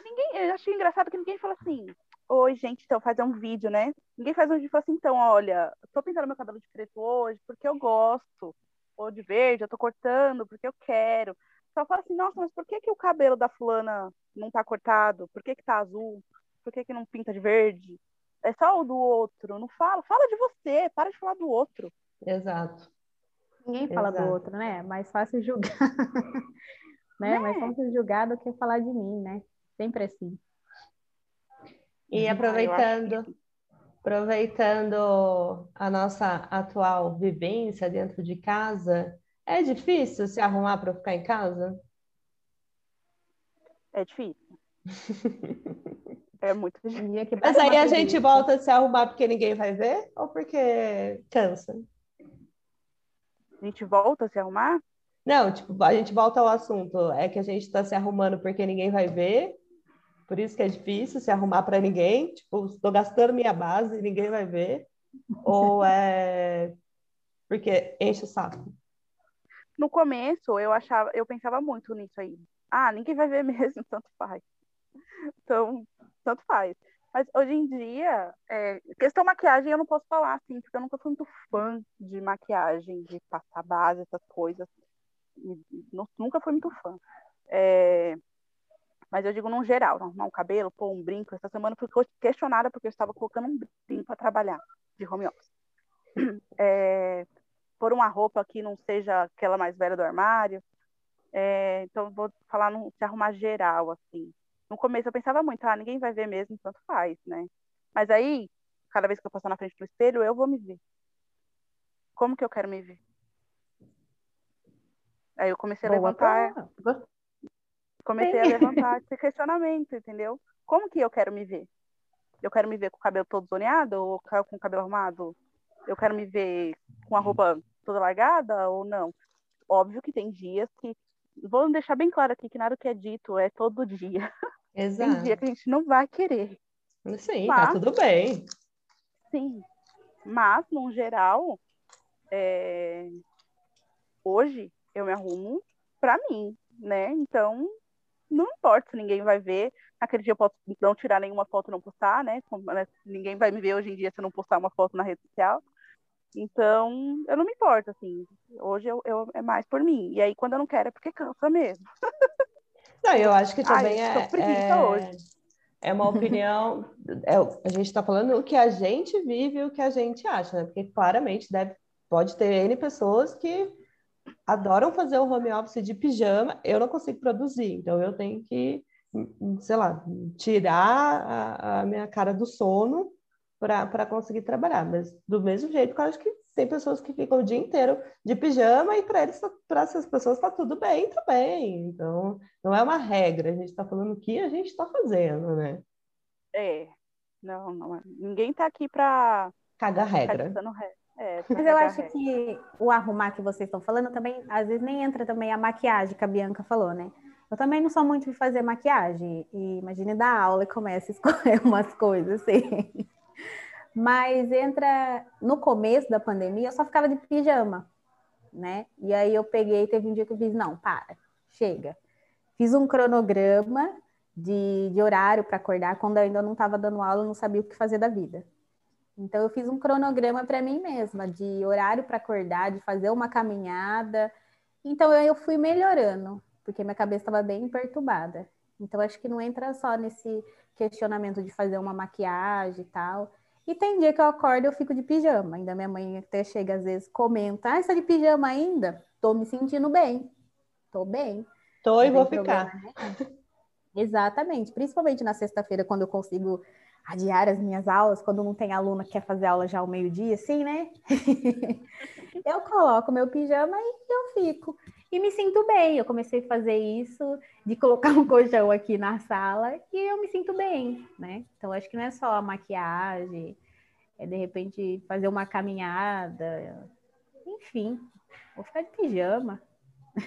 [SPEAKER 2] Ninguém, eu acho engraçado que ninguém fala assim, oi, gente, então fazer um vídeo, né? Ninguém faz um vídeo e fala assim, então, olha, tô pintando meu cabelo de preto hoje porque eu gosto, ou de verde, eu tô cortando porque eu quero. Só fala assim, nossa, mas por que, que o cabelo da fulana não tá cortado? Por que, que tá azul? Por que, que não pinta de verde? É só o do outro. Não fala, fala de você, para de falar do outro.
[SPEAKER 1] Exato.
[SPEAKER 3] Ninguém fala Exato. do outro, né? Mais fácil julgar. [LAUGHS] né? É. Mais fácil julgar do que falar de mim, né? Sempre assim.
[SPEAKER 1] E uhum. aproveitando, aproveitando a nossa atual vivência dentro de casa, é difícil se arrumar para ficar em casa?
[SPEAKER 2] É difícil. [LAUGHS] é muito [LAUGHS] difícil.
[SPEAKER 1] Mas aí a gente volta a se arrumar porque ninguém vai ver ou porque cansa?
[SPEAKER 2] A gente volta a se arrumar?
[SPEAKER 1] Não, tipo, a gente volta ao assunto. É que a gente está se arrumando porque ninguém vai ver. Por isso que é difícil se arrumar para ninguém. Tipo, estou gastando minha base e ninguém vai ver. Ou é porque enche o saco
[SPEAKER 2] no começo eu achava, eu pensava muito nisso aí. Ah, ninguém vai ver [LAUGHS] mesmo, tanto faz. Então, tanto faz. Mas hoje em dia, é, questão maquiagem eu não posso falar assim, porque eu nunca fui muito fã de maquiagem, de passar base, essas coisas. nunca fui muito fã. É, mas eu digo no geral, arrumar um cabelo, pôr um brinco. Essa semana eu fui questionada porque eu estava colocando um brinco para trabalhar de home office. [CLEARS THROAT] É, por uma roupa que não seja aquela mais velha do armário. É, então, vou falar no, se arrumar geral, assim. No começo eu pensava muito, ah, ninguém vai ver mesmo, tanto faz, né? Mas aí, cada vez que eu passar na frente do espelho, eu vou me ver. Como que eu quero me ver? Aí eu comecei a Boa levantar. Comecei Sim. a levantar esse questionamento, entendeu? Como que eu quero me ver? Eu quero me ver com o cabelo todo zoneado ou com o cabelo arrumado? Eu quero me ver com a roupa toda largada ou não? Óbvio que tem dias que. Vou deixar bem claro aqui que nada que é dito é todo dia.
[SPEAKER 1] Exato. [LAUGHS]
[SPEAKER 2] Tem dia que a gente não vai querer.
[SPEAKER 1] Sim, tá Mas, tá tudo bem.
[SPEAKER 2] Sim. Mas, no geral, é... hoje eu me arrumo para mim, né? Então, não importa se ninguém vai ver. Aquele dia eu posso não tirar nenhuma foto não postar, né? né? Ninguém vai me ver hoje em dia se eu não postar uma foto na rede social. Então, eu não me importo, assim. Hoje eu, eu, é mais por mim. E aí, quando eu não quero, é porque cansa mesmo. [LAUGHS]
[SPEAKER 1] Não, eu acho que também Ai, é, é, hoje. é uma opinião. É, a gente está falando o que a gente vive e o que a gente acha, né? Porque claramente deve, pode ter N pessoas que adoram fazer o home office de pijama. Eu não consigo produzir, então eu tenho que, sei lá, tirar a, a minha cara do sono para conseguir trabalhar. Mas do mesmo jeito que eu acho que tem pessoas que ficam o dia inteiro de pijama e para eles, para essas pessoas está tudo bem também. Então, não é uma regra, a gente está falando o que a gente está fazendo, né?
[SPEAKER 2] É, não, não é. ninguém está aqui para
[SPEAKER 1] cagar regra.
[SPEAKER 3] É, Mas eu acho que o arrumar que vocês estão falando também, às vezes nem entra também a maquiagem que a Bianca falou, né? Eu também não sou muito de fazer maquiagem. E imagine dar aula e começa a escolher [LAUGHS] umas coisas assim. Mas entra no começo da pandemia, eu só ficava de pijama, né? E aí eu peguei, teve um dia que eu fiz, não, para, chega. Fiz um cronograma de, de horário para acordar, quando eu ainda não estava dando aula, eu não sabia o que fazer da vida. Então eu fiz um cronograma para mim mesma, de horário para acordar, de fazer uma caminhada. Então eu, eu fui melhorando, porque minha cabeça estava bem perturbada. Então acho que não entra só nesse questionamento de fazer uma maquiagem e tal. E tem dia que eu acordo e eu fico de pijama. Ainda minha mãe até chega às vezes, comenta: Ah, você tá de pijama ainda? Tô me sentindo bem. Tô bem.
[SPEAKER 1] Tô e vou ficar.
[SPEAKER 3] Exatamente. Principalmente na sexta-feira, quando eu consigo adiar as minhas aulas, quando não tem aluna que quer fazer aula já ao meio-dia, assim, né? [LAUGHS] eu coloco meu pijama e eu fico. E me sinto bem. Eu comecei a fazer isso, de colocar [LAUGHS] um colchão aqui na sala, e eu me sinto bem, né? Então, acho que não é só a maquiagem, é de repente fazer uma caminhada, enfim, vou ficar de pijama.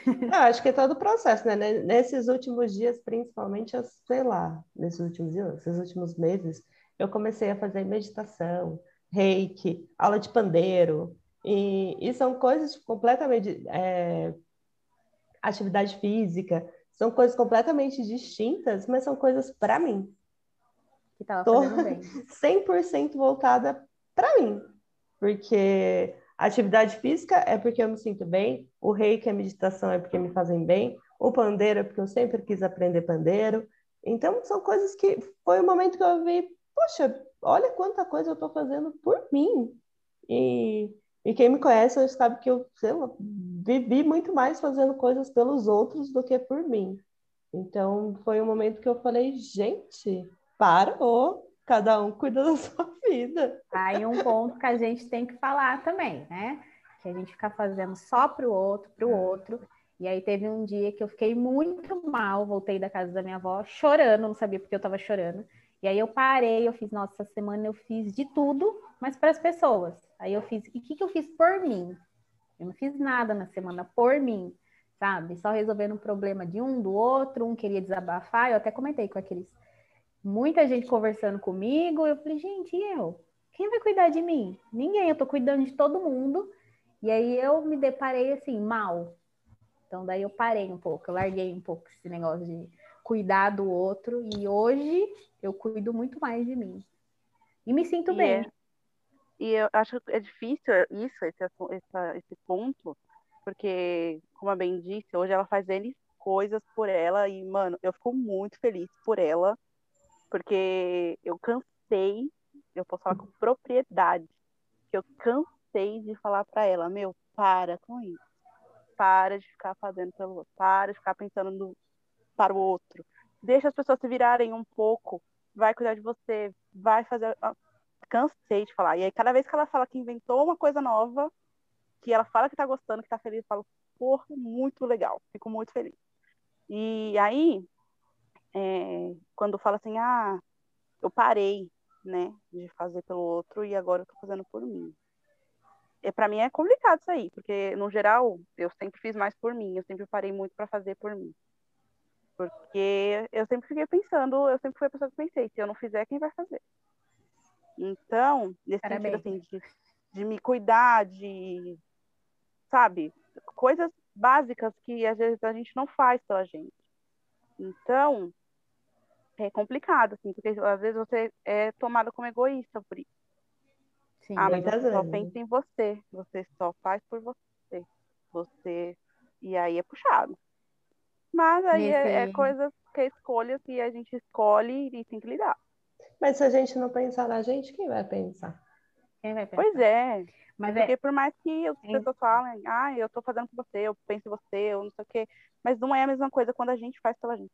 [SPEAKER 1] Eu acho que é todo o processo, né? Nesses últimos dias, principalmente, eu, sei lá, nesses últimos dias, nesses últimos meses, eu comecei a fazer meditação, reiki, aula de pandeiro, e, e são coisas completamente. É, atividade física, são coisas completamente distintas, mas são coisas para mim.
[SPEAKER 3] Que tava Tô fazendo bem. [LAUGHS]
[SPEAKER 1] 100% voltada para mim, porque a atividade física é porque eu me sinto bem, o reiki, a meditação é porque me fazem bem, o pandeiro é porque eu sempre quis aprender pandeiro. Então, são coisas que foi o momento que eu vi, poxa, olha quanta coisa eu estou fazendo por mim. E, e quem me conhece sabe que eu, sei lá, vivi muito mais fazendo coisas pelos outros do que por mim. Então, foi um momento que eu falei, gente, parou, cada um cuida da [LAUGHS] sua vida.
[SPEAKER 3] Aí um ponto que a gente tem que falar também, né? Que a gente fica fazendo só para o outro, para o outro. E aí teve um dia que eu fiquei muito mal, voltei da casa da minha avó chorando, não sabia porque eu estava chorando. E aí eu parei, eu fiz, nossa, essa semana eu fiz de tudo, mas para as pessoas. Aí eu fiz, e o que, que eu fiz por mim? Eu não fiz nada na semana por mim, sabe? Só resolvendo um problema de um, do outro, um queria desabafar. Eu até comentei com aqueles. Muita gente conversando comigo. Eu falei, gente, e eu? Quem vai cuidar de mim? Ninguém, eu tô cuidando de todo mundo. E aí eu me deparei assim, mal. Então daí eu parei um pouco, eu larguei um pouco esse negócio de cuidar do outro. E hoje eu cuido muito mais de mim. E me sinto e bem.
[SPEAKER 2] E eu acho que é difícil isso, esse, esse, esse ponto, porque, como a Ben disse, hoje ela faz N coisas por ela e, mano, eu fico muito feliz por ela, porque eu cansei, eu posso falar com propriedade, que eu cansei de falar para ela, meu, para com isso. Para de ficar fazendo pelo outro, para de ficar pensando no, para o outro. Deixa as pessoas se virarem um pouco, vai cuidar de você, vai fazer cansei de falar. E aí, cada vez que ela fala que inventou uma coisa nova, que ela fala que tá gostando, que tá feliz, eu falo, porra, muito legal, fico muito feliz. E aí, é, quando fala assim, ah, eu parei, né, de fazer pelo outro e agora eu tô fazendo por mim. É, para mim é complicado isso aí, porque no geral eu sempre fiz mais por mim, eu sempre parei muito para fazer por mim. Porque eu sempre fiquei pensando, eu sempre fui a pessoa que pensei, se eu não fizer, quem vai fazer? Então, nesse Parabéns. sentido assim, de, de me cuidar, de, sabe, coisas básicas que às vezes a gente não faz pela gente. Então, é complicado, assim, porque às vezes você é tomado como egoísta por isso. Sim, ah, mas você só pensa em você, você só faz por você. Você. E aí é puxado. Mas aí é, é coisas que é escolhas que a gente escolhe e tem que lidar.
[SPEAKER 1] Mas se a gente não pensar na gente, quem vai pensar?
[SPEAKER 3] Quem vai pensar?
[SPEAKER 2] Pois é. Mas Porque é... por mais que as pessoas falem, ah, eu tô fazendo por você, eu penso em você, eu não sei o quê, mas não é a mesma coisa quando a gente faz pela gente.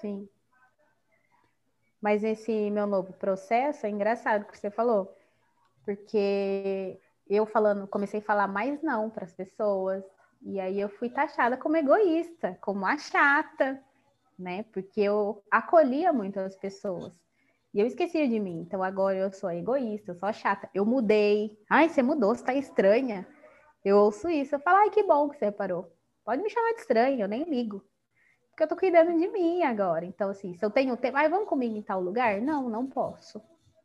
[SPEAKER 3] Sim. Mas esse meu novo processo é engraçado que você falou, porque eu falando, comecei a falar mais não para as pessoas, e aí eu fui taxada como egoísta, como a chata, né? Porque eu acolhia muito as pessoas. E eu esquecia de mim. Então agora eu sou egoísta, eu sou chata. Eu mudei. Ai, você mudou, você tá estranha. Eu ouço isso. Eu falo, ai, que bom que você reparou. Pode me chamar de estranha, eu nem ligo. Porque eu tô cuidando de mim agora. Então, assim, se eu tenho tempo, ai, vamos comigo em tal lugar? Não, não posso.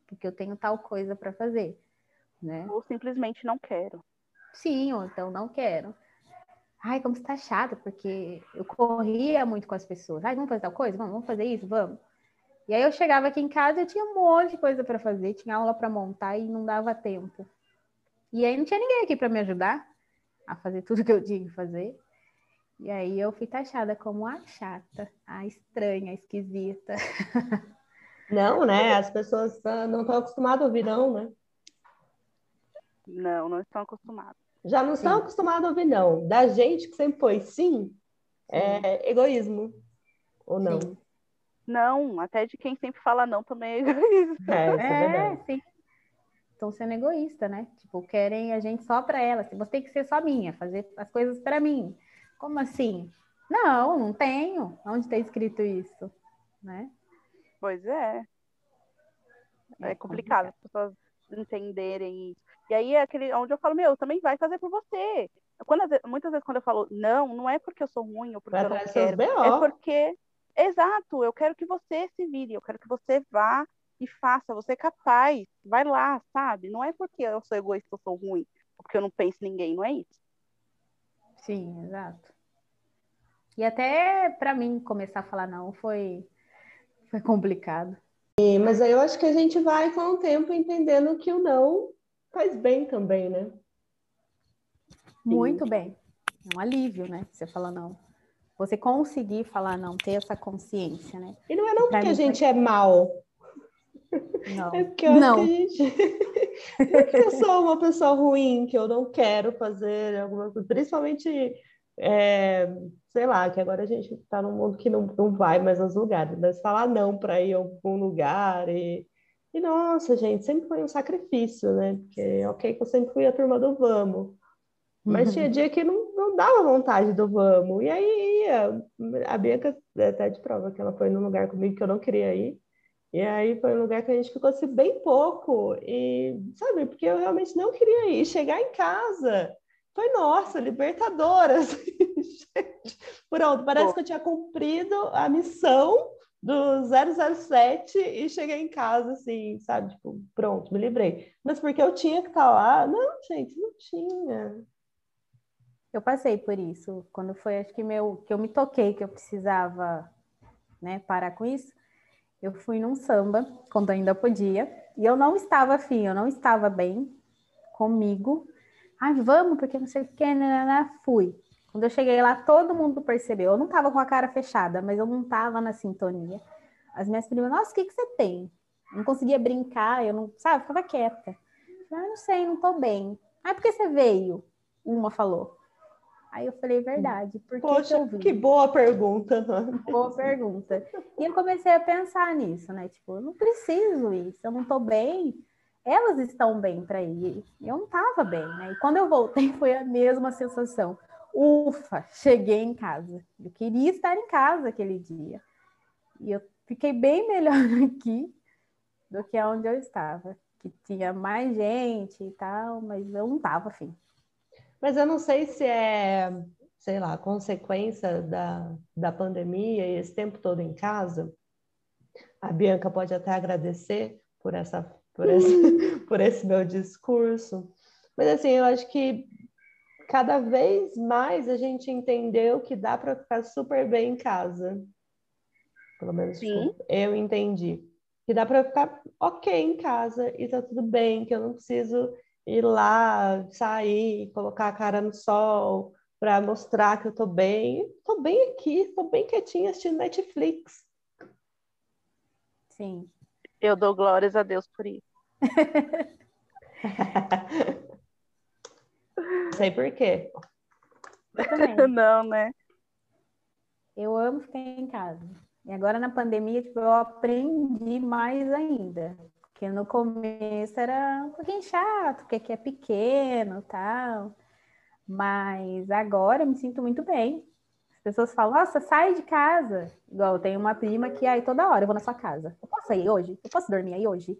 [SPEAKER 3] Porque eu tenho tal coisa para fazer. Né?
[SPEAKER 2] Ou simplesmente não quero.
[SPEAKER 3] Sim, ou então não quero. Ai, como está chato, porque eu corria muito com as pessoas. Ai, vamos fazer tal coisa? Vamos, vamos fazer isso? Vamos. E aí eu chegava aqui em casa e tinha um monte de coisa para fazer, tinha aula para montar e não dava tempo. E aí não tinha ninguém aqui para me ajudar a fazer [LAUGHS] tudo que eu tinha que fazer. E aí eu fui taxada como a chata, a estranha, a esquisita. [LAUGHS]
[SPEAKER 1] Não, né? As pessoas não estão acostumadas a ouvir, não, né?
[SPEAKER 2] Não, não estão acostumadas.
[SPEAKER 1] Já não estão acostumados a ouvir não. Da gente que sempre foi sim, é egoísmo. Ou não? Sim.
[SPEAKER 2] Não, até de quem sempre fala não também é egoísmo.
[SPEAKER 3] É, é, é sim. Estão sendo egoísta, né? Tipo, querem a gente só para elas. Você tem que ser só minha, fazer as coisas para mim. Como assim? Não, não tenho. Onde está escrito isso? Né?
[SPEAKER 2] Pois é. É, é complicado, complicado as pessoas entenderem isso. E aí é aquele onde eu falo, meu, também vai fazer por você. quando, muitas vezes quando eu falo não, não é porque eu sou ruim ou porque Vai eu não quero. É porque, exato, eu quero que você se vire, eu quero que você vá e faça, você é capaz, vai lá, sabe? Não é porque eu sou egoísta, eu sou ruim, porque eu não penso em ninguém, não é isso.
[SPEAKER 3] Sim, exato. E até para mim começar a falar não foi, foi complicado.
[SPEAKER 1] E, mas aí eu acho que a gente vai com o tempo entendendo que o não faz bem também, né?
[SPEAKER 3] Muito Sim. bem. É um alívio, né? Você fala não. Você conseguir falar não, ter essa consciência, né?
[SPEAKER 1] E não é não porque a gente é mal. Não. [LAUGHS] É porque eu não. acho que a gente. não [LAUGHS] é que eu sou uma pessoa ruim, que eu não quero fazer alguma coisa, principalmente é, sei lá, que agora a gente está num mundo que não, não vai mais aos lugares, mas falar não para ir a algum lugar e, e, nossa, gente, sempre foi um sacrifício, né? Porque, ok, que eu sempre fui a turma do vamos, mas uhum. tinha [LAUGHS] dia que não, não dava vontade do vamos, e aí ia. A Bianca é até de prova que ela foi num lugar comigo que eu não queria ir, e aí foi um lugar que a gente ficou assim bem pouco, e sabe, porque eu realmente não queria ir, chegar em casa foi nossa, libertadora. [LAUGHS] Gente, pronto, parece Pô. que eu tinha cumprido a missão do 007 e cheguei em casa assim, sabe? Tipo, pronto, me livrei. Mas porque eu tinha que estar lá? Não, gente, não tinha.
[SPEAKER 3] Eu passei por isso. Quando foi, acho que meu, que eu me toquei que eu precisava, né, parar com isso. Eu fui num samba quando ainda podia e eu não estava afim, eu não estava bem comigo Ai, vamos, porque não sei o que, né, né, né, fui. Quando eu cheguei lá, todo mundo percebeu. Eu não tava com a cara fechada, mas eu não tava na sintonia. As minhas primas, nossa, o que, que você tem? não conseguia brincar, eu não, sabe, ficava quieta. Eu ah, não sei, não tô bem. Ai, por que você veio? Uma falou. Aí eu falei, verdade. Por
[SPEAKER 1] Poxa,
[SPEAKER 3] que eu vim?
[SPEAKER 1] Que boa pergunta. [LAUGHS]
[SPEAKER 3] Boa pergunta. E eu comecei a pensar nisso, né? Tipo, eu não preciso isso, eu não tô bem elas estão bem para ir. Eu não estava bem, né? E quando eu voltei [LAUGHS] foi a mesma sensação. Ufa, cheguei em casa. Eu queria estar em casa aquele dia. E eu fiquei bem melhor [LAUGHS] aqui do que onde eu estava, que tinha mais gente e tal, mas eu não estava afim.
[SPEAKER 1] Mas eu não sei se é, sei lá, consequência da, da pandemia e esse tempo todo em casa. A Bianca pode até agradecer por essa por esse, [LAUGHS] por esse meu discurso. Mas assim, eu acho que cada vez mais a gente entendeu que dá para ficar super bem em casa. Pelo menos tipo, eu entendi. Que dá para ficar ok em casa e tá tudo bem, que eu não preciso ir lá, sair, colocar a cara no sol para mostrar que eu tô bem. Tô bem aqui, tô bem quietinha assistindo Netflix.
[SPEAKER 3] Sim.
[SPEAKER 2] Eu dou glórias a Deus por isso. [LAUGHS]
[SPEAKER 1] Sei por quê. [LAUGHS]
[SPEAKER 2] Não, né?
[SPEAKER 3] Eu amo ficar em casa. E agora na pandemia, tipo, eu aprendi mais ainda. Porque no começo era um pouquinho chato, porque aqui é pequeno tal. Mas agora eu me sinto muito bem. As pessoas falam, nossa, sai de casa. Igual eu tenho uma prima que aí toda hora eu vou na sua casa. Eu posso sair hoje? Eu posso dormir aí hoje?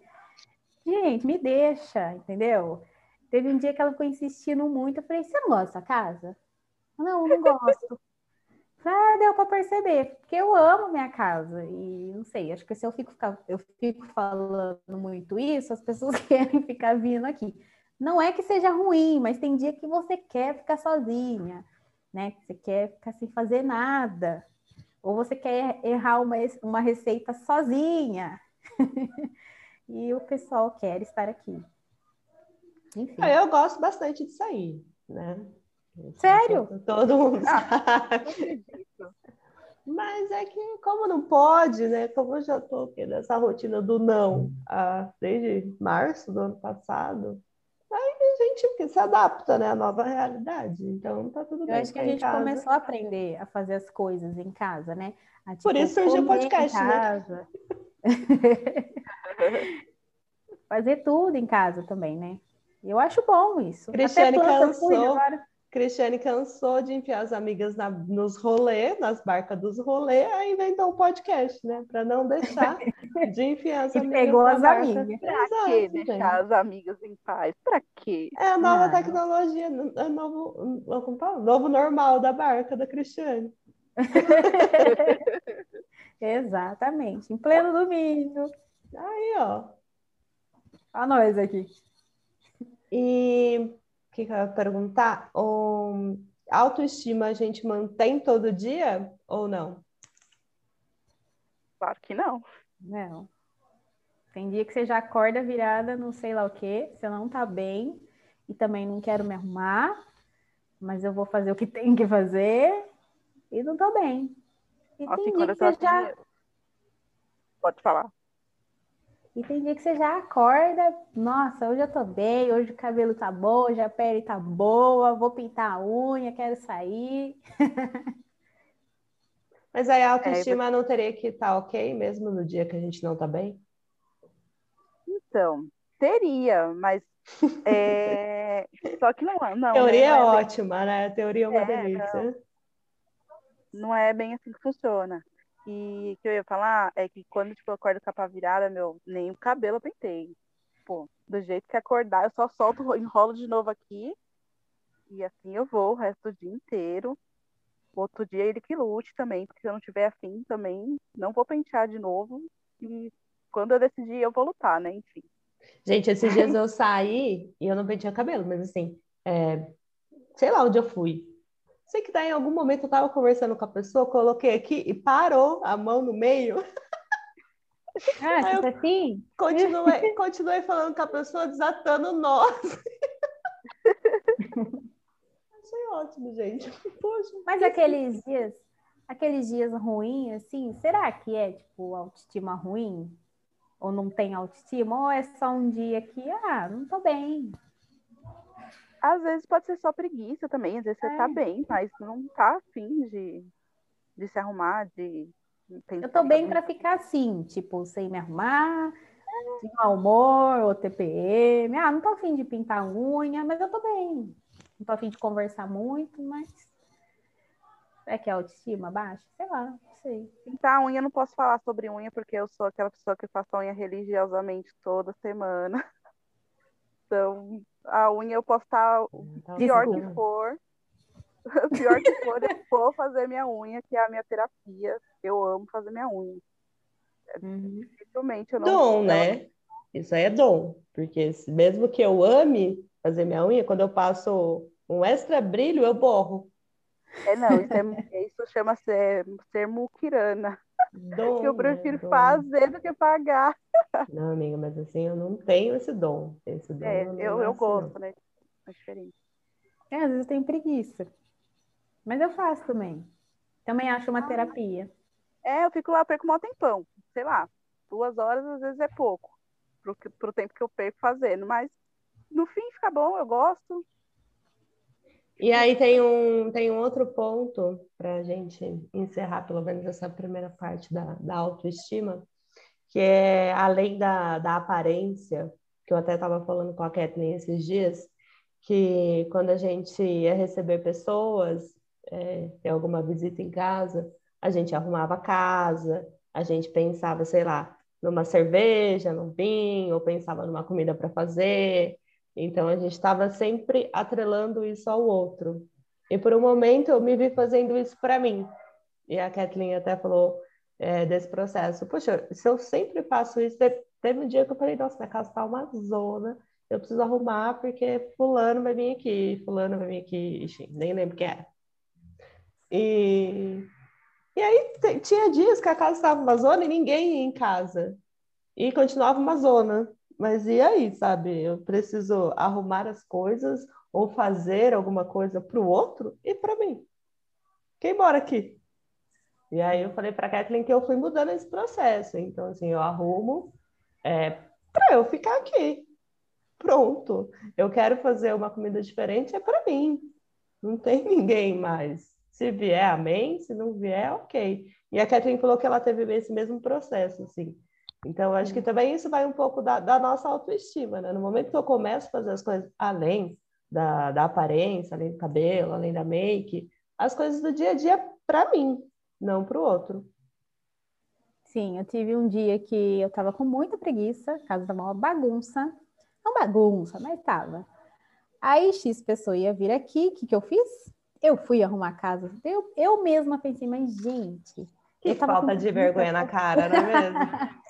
[SPEAKER 3] Gente, me deixa, entendeu? Teve um dia que ela ficou insistindo muito. Eu falei, você não gosta da casa? Não, não gosto. ah, deu para perceber, porque eu amo minha casa. E não sei, acho que se eu fico, eu fico falando muito isso, as pessoas [LAUGHS] querem ficar vindo aqui. Não é que seja ruim, mas tem dia que você quer ficar sozinha, né? Você quer ficar sem fazer nada. Ou você quer errar uma, uma receita sozinha. [LAUGHS] e o pessoal quer estar aqui.
[SPEAKER 1] Enfim. Ah, eu gosto bastante de sair, né?
[SPEAKER 3] Sério?
[SPEAKER 1] Todo mundo ah. Mas é que, como não pode, né? Como eu já estou nessa rotina do não ah, desde março do ano passado, aí a gente se adapta né, à nova realidade. Então tá tudo bem.
[SPEAKER 3] Eu acho que a gente casa. começou a aprender a fazer as coisas em casa, né? A,
[SPEAKER 1] tipo, Por isso surgiu o podcast, né? [LAUGHS]
[SPEAKER 3] Fazer tudo em casa também, né? Eu acho bom isso.
[SPEAKER 1] Cristiane cansou. Cristiane cansou de enfiar as amigas na, nos rolês, nas barcas dos rolês, aí inventou um podcast, né? Para não deixar de enfiar as [LAUGHS]
[SPEAKER 3] e
[SPEAKER 1] amigas.
[SPEAKER 3] pegou as barca. amigas.
[SPEAKER 2] Pra Exato, que deixar gente. as amigas em paz? Para quê?
[SPEAKER 1] É a nova tecnologia, é novo, como fala? novo normal da barca da Cristiane. [LAUGHS]
[SPEAKER 3] Exatamente, em pleno domingo.
[SPEAKER 1] Aí, ó.
[SPEAKER 3] A nós aqui.
[SPEAKER 1] E o que, que eu ia perguntar? Um, autoestima a gente mantém todo dia ou não?
[SPEAKER 2] Claro que não.
[SPEAKER 3] Não. Tem dia que você já acorda virada não sei lá o quê, você não tá bem e também não quero me arrumar, mas eu vou fazer o que [LAUGHS] tem que fazer e não tô bem. E Nossa, tem dia que você já...
[SPEAKER 2] Pode falar.
[SPEAKER 3] E tem dia que você já acorda, nossa, hoje eu tô bem, hoje o cabelo tá bom, hoje a pele tá boa, vou pintar a unha, quero sair. [LAUGHS]
[SPEAKER 1] Mas aí a autoestima é, não teria que estar tá ok mesmo no dia que a gente não tá bem?
[SPEAKER 2] Então, teria, mas [LAUGHS] é... só que não, não
[SPEAKER 1] Teoria né? não é, é ótima, né? A teoria é uma é, delícia.
[SPEAKER 2] Não, não é bem assim que funciona. E o que eu ia falar é que quando tipo, eu acordo com a capa virada, meu, nem o cabelo eu pentei. Pô, do jeito que acordar, eu só solto, [LAUGHS] enrolo de novo aqui. E assim eu vou o resto do dia inteiro. Outro dia ele que lute também, porque se eu não tiver afim também, não vou pentear de novo. E quando eu decidir, eu vou lutar, né? Enfim.
[SPEAKER 1] Gente, esses dias [LAUGHS] eu saí e eu não pentei o cabelo, mas assim, é... sei lá onde eu fui. Sei que daí em algum momento eu tava conversando com a pessoa, coloquei aqui e parou a mão no meio.
[SPEAKER 3] Ah, [LAUGHS] tipo assim?
[SPEAKER 1] Continuei, [LAUGHS] continuei falando com a pessoa, desatando nós. [LAUGHS] Achei ótimo, gente. Poxa,
[SPEAKER 3] Mas aqueles dias, aqueles dias ruins, assim, será que é tipo autoestima ruim? Ou não tem autoestima? Ou é só um dia que, ah, não tô bem.
[SPEAKER 2] Às vezes pode ser só preguiça também, às vezes é. você tá é. bem, mas não tá afim de, de se arrumar, de.
[SPEAKER 3] Eu tô bem para ficar assim, tipo, sem me arrumar, de mau humor, ou TPM. Ah, não tô afim de pintar unha, mas eu tô bem. Não tô afim de conversar muito, mas. É que a autoestima baixa? Sei lá, não sei.
[SPEAKER 2] Pintar unha, eu não posso falar sobre unha, porque eu sou aquela pessoa que faço unha religiosamente toda semana. [LAUGHS] Então, a unha eu posso estar então, pior que for. [LAUGHS] pior que for, eu vou fazer minha unha, que é a minha terapia. Eu amo fazer minha unha. Uhum. Dificilmente eu não.
[SPEAKER 1] Dom, né? Isso aí é dom. Porque mesmo que eu ame fazer minha unha, quando eu passo um extra brilho, eu borro.
[SPEAKER 2] É, não, isso, é, [LAUGHS] isso chama ser, ser muquirana. Dom, que eu prefiro dom. fazer do que pagar.
[SPEAKER 1] Não, amiga, mas assim, eu não tenho esse dom. Esse dom
[SPEAKER 2] é, eu, eu, eu gosto, né? É diferente.
[SPEAKER 3] É, às vezes eu tenho preguiça. Mas eu faço também. Também acho uma ah, terapia.
[SPEAKER 2] É, eu fico lá, perco um tempão. Sei lá, duas horas às vezes é pouco. Pro, pro tempo que eu perco fazendo. Mas no fim fica bom, eu gosto.
[SPEAKER 1] E aí tem um, tem um outro ponto para a gente encerrar, pelo menos essa primeira parte da, da autoestima, que é além da, da aparência, que eu até estava falando com a Kathleen esses dias, que quando a gente ia receber pessoas, é, ter alguma visita em casa, a gente arrumava a casa, a gente pensava, sei lá, numa cerveja, num vinho, ou pensava numa comida para fazer, então a gente estava sempre atrelando isso ao outro. E por um momento eu me vi fazendo isso para mim. E a Kathleen até falou é, desse processo. Poxa, se eu sempre faço isso, teve um dia que eu falei, nossa, minha casa está uma zona, eu preciso arrumar porque fulano vai vir aqui, fulano vai vir aqui, Ixi, nem lembro quem era. E, e aí tinha dias que a casa estava uma zona e ninguém ia em casa. E continuava uma zona. Mas e aí, sabe? Eu preciso arrumar as coisas ou fazer alguma coisa para o outro e para mim. Quem mora aqui? E aí eu falei para a Kathleen que eu fui mudando esse processo. Então, assim, eu arrumo é, para eu ficar aqui. Pronto. Eu quero fazer uma comida diferente, é para mim. Não tem [LAUGHS] ninguém mais. Se vier, amém. Se não vier, ok. E a Kathleen falou que ela teve esse mesmo processo, assim. Então, acho que também isso vai um pouco da, da, nossa autoestima, né? No momento que eu começo a fazer as coisas além da, da aparência, além do cabelo, além da make, as coisas do dia a dia para mim, não para o outro.
[SPEAKER 3] Sim, eu tive um dia que eu estava com muita preguiça, a casa estava uma bagunça. Não bagunça, mas estava. Aí X pessoa ia vir aqui, o que, que eu fiz? Eu fui arrumar a casa. Eu, eu mesma pensei, mas gente.
[SPEAKER 1] Que falta de vergonha na cara, não é mesmo? [LAUGHS]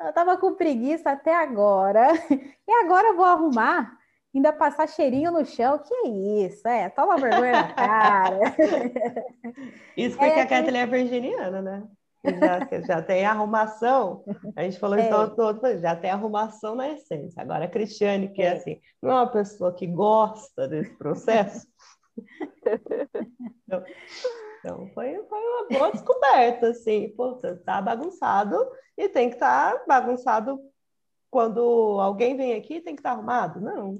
[SPEAKER 3] eu estava com preguiça até agora. [LAUGHS] E agora eu vou arrumar ainda passar cheirinho no chão, que isso, é, toma vergonha na cara. [LAUGHS]
[SPEAKER 1] Isso porque é, a Kathleen é virginiana, né? Já, já tem arrumação, a gente falou é. isso todo, já tem arrumação na essência. Agora, a Cristiane, que é. é assim, não é uma pessoa que gosta desse processo. então, [LAUGHS] então foi, foi uma boa descoberta, assim, tá bagunçado e tem que estar tá bagunçado quando alguém vem aqui, tem que estar tá arrumado? Não,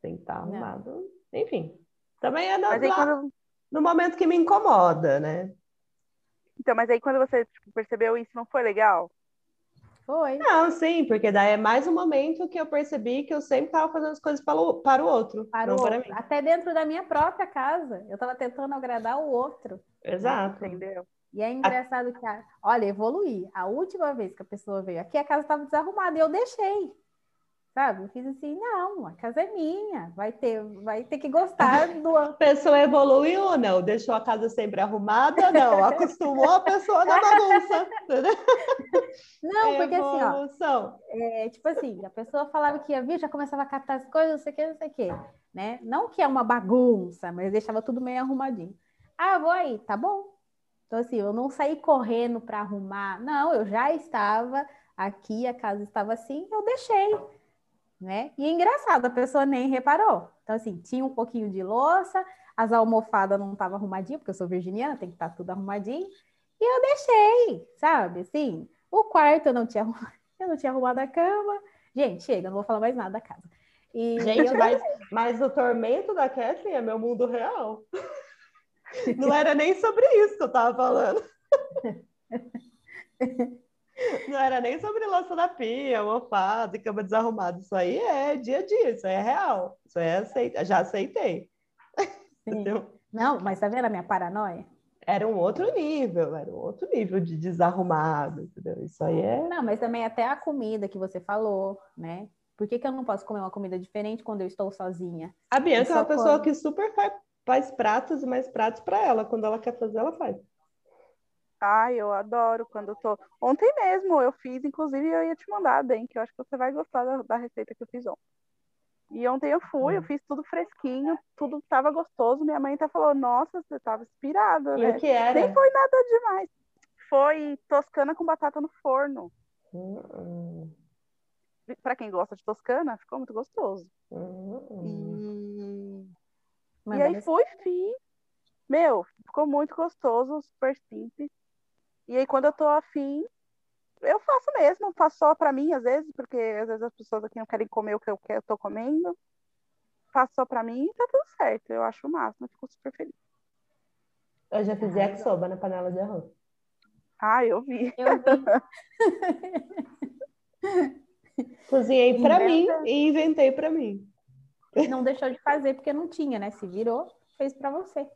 [SPEAKER 1] tem que estar tá arrumado. Não. Enfim, também é no, quando... no momento que me incomoda, né?
[SPEAKER 2] Então, mas aí quando você tipo, percebeu isso, não foi legal?
[SPEAKER 3] Foi.
[SPEAKER 1] Não, sim, porque daí é mais um momento que eu percebi que eu sempre estava fazendo as coisas para o, para o outro,
[SPEAKER 3] para o outro. mim. Até dentro da minha própria casa, eu estava tentando agradar o outro.
[SPEAKER 1] Exato.
[SPEAKER 2] Entendeu?
[SPEAKER 3] E é engraçado que, a... olha, evoluir. A última vez que a pessoa veio aqui, a casa estava desarrumada e eu deixei sabe? Eu fiz assim, não, a casa é minha, vai ter, vai ter que gostar [LAUGHS] do.
[SPEAKER 1] A pessoa evoluiu ou não? Deixou a casa sempre arrumada? Não, acostumou a pessoa na bagunça.
[SPEAKER 3] não, porque assim, ó, é, tipo assim, a pessoa falava que ia vir, já começava a catar as coisas, não sei o que, não sei o que, né? Não que é uma bagunça, mas deixava tudo meio arrumadinho. Ah, vou aí, tá bom. Então, assim, eu não saí correndo para arrumar, não, eu já estava aqui, a casa estava assim, eu deixei né? E é engraçado, a pessoa nem reparou. Então, assim, tinha um pouquinho de louça, as almofadas não estavam arrumadinhas, porque eu sou virginiana, tem que estar tá tudo arrumadinho. E eu deixei, sabe? Assim, o quarto eu não tinha arrumado, [LAUGHS] eu não tinha arrumado a cama. Gente, chega, não vou falar mais nada da casa.
[SPEAKER 1] E Gente, [LAUGHS] mas, mas o tormento da Kathleen é meu mundo real. [LAUGHS] Não era nem sobre isso que eu tava falando. Não era nem sobre louça da pia, almofada e cama desarrumada. Isso aí é dia a dia, isso aí é real. Isso aí é aceita, já aceitei.
[SPEAKER 3] Não, mas tá vendo a minha paranoia?
[SPEAKER 1] Era um outro nível, era um outro nível de desarrumado, entendeu? Isso aí é.
[SPEAKER 3] Não, mas também até a comida que você falou, né? Por que, que eu não posso comer uma comida diferente quando eu estou sozinha?
[SPEAKER 1] A Bianca é uma pessoa que super faz, faz pratos e mais pratos para ela. Quando ela quer fazer, ela faz.
[SPEAKER 2] Ai, eu adoro quando eu tô. Ontem mesmo eu fiz, inclusive eu ia te mandar bem, que eu acho que você vai gostar da, da receita que eu fiz ontem. E ontem eu fui, eu hum. fiz tudo fresquinho, tudo tava gostoso. Minha mãe até falou: Nossa, você tava inspirada,
[SPEAKER 1] né? E o que era?
[SPEAKER 2] Nem foi nada demais. Foi toscana com batata no forno. Hum. Para quem gosta de toscana, ficou muito gostoso. Hum. E... e aí fui, fiz. Meu, ficou muito gostoso, super simples. E aí, quando eu tô afim, eu faço mesmo, faço só para mim, às vezes, porque às vezes as pessoas aqui não querem comer o que eu, que eu tô comendo. Faço só para mim e tá tudo certo. Eu acho o máximo, eu fico super feliz.
[SPEAKER 1] Eu já fiz yakisoba na panela de arroz.
[SPEAKER 2] Ah, eu vi.
[SPEAKER 3] Eu vi. [LAUGHS]
[SPEAKER 1] Cozinhei para mim e inventei para mim.
[SPEAKER 3] Não deixou de fazer porque não tinha, né? Se virou, fez para você.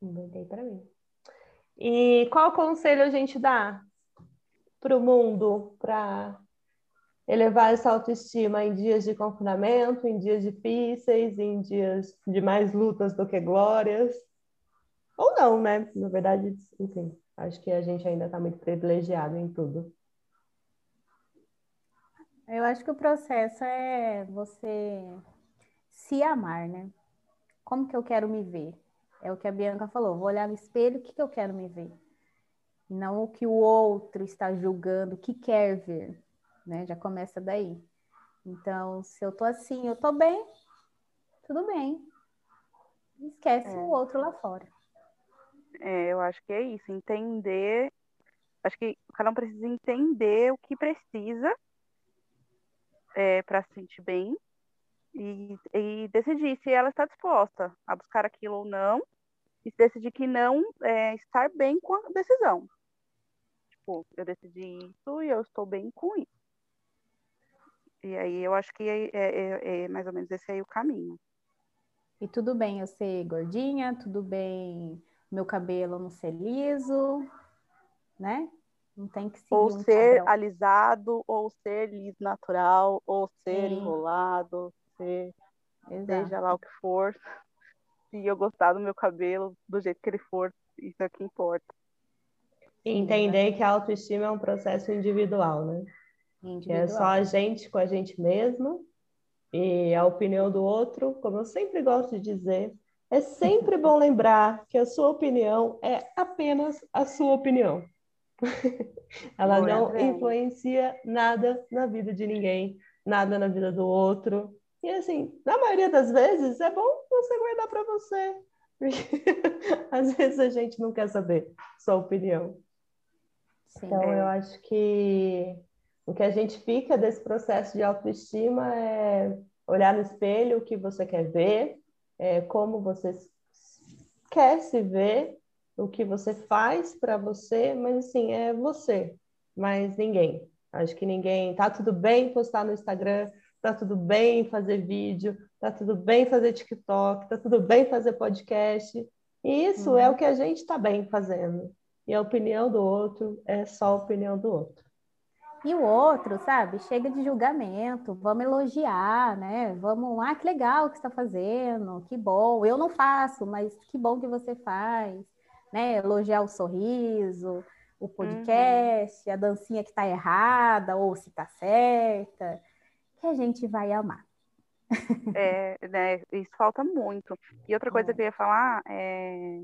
[SPEAKER 1] Inventei para mim. E qual conselho a gente dá para o mundo para elevar essa autoestima em dias de confinamento, em dias difíceis, em dias de mais lutas do que glórias? Ou não, né? Na verdade, enfim, acho que a gente ainda está muito privilegiado em tudo.
[SPEAKER 3] Eu acho que o processo é você se amar, né? Como que eu quero me ver? É o que a Bianca falou. Vou olhar no espelho, o que, que eu quero me ver? Não o que o outro está julgando, o que quer ver. Né? Já começa daí. Então, se eu tô assim, eu tô bem, tudo bem. Esquece é. o outro lá fora.
[SPEAKER 2] É, eu acho que é isso. Entender. Acho que cada um precisa entender o que precisa é, para se sentir bem e, e decidir se ela está disposta a buscar aquilo ou não, e decidir que não é, estar bem com a decisão. Tipo, eu decidi isso e eu estou bem com isso. E aí eu acho que é, é, é, é mais ou menos esse aí o caminho.
[SPEAKER 3] E tudo bem eu ser gordinha, tudo bem meu cabelo não ser liso, né? Não tem que seguir
[SPEAKER 2] ou
[SPEAKER 3] um
[SPEAKER 2] ser
[SPEAKER 3] padrão.
[SPEAKER 2] alisado, ou ser liso natural, ou ser
[SPEAKER 3] Sim.
[SPEAKER 2] enrolado, ser
[SPEAKER 3] Exato.
[SPEAKER 2] seja lá o que for. Se eu gostar do meu cabelo, do jeito que ele for, isso é que importa.
[SPEAKER 1] Entender que a autoestima é um processo individual, né? Que é só
[SPEAKER 3] Individual.
[SPEAKER 1] a gente com a gente mesmo e a opinião do outro, como eu sempre gosto de dizer, é sempre bom [LAUGHS] lembrar que a sua opinião é apenas a sua opinião. [LAUGHS] Ela
[SPEAKER 2] Boa,
[SPEAKER 1] não influencia nada na vida de ninguém, nada na vida do outro. E assim, na maioria das vezes é bom você guardar para você. Porque [LAUGHS] às vezes a gente não quer saber sua opinião.
[SPEAKER 3] Sim.
[SPEAKER 1] Então,
[SPEAKER 2] É.
[SPEAKER 1] eu acho que o que a gente fica desse processo de autoestima é olhar no espelho o que você quer ver, é, como você quer se ver, o que você faz para você, mas assim, é você, mas ninguém. Acho que ninguém. Tá tudo bem postar no Instagram, tá tudo bem fazer vídeo, tá tudo bem fazer TikTok, tá tudo bem fazer podcast. E isso é o que a gente está bem fazendo. E a opinião do outro é só a opinião do outro.
[SPEAKER 3] E o outro, sabe? Chega de julgamento, vamos elogiar, né? Vamos, ah, que legal que você está fazendo, que bom. Eu não faço, mas que bom que você faz, né? Elogiar o sorriso, o podcast, a dancinha que está errada ou se está certa, que a gente vai amar.
[SPEAKER 2] É, né, isso falta muito. E outra coisa
[SPEAKER 3] É.
[SPEAKER 2] que eu ia falar é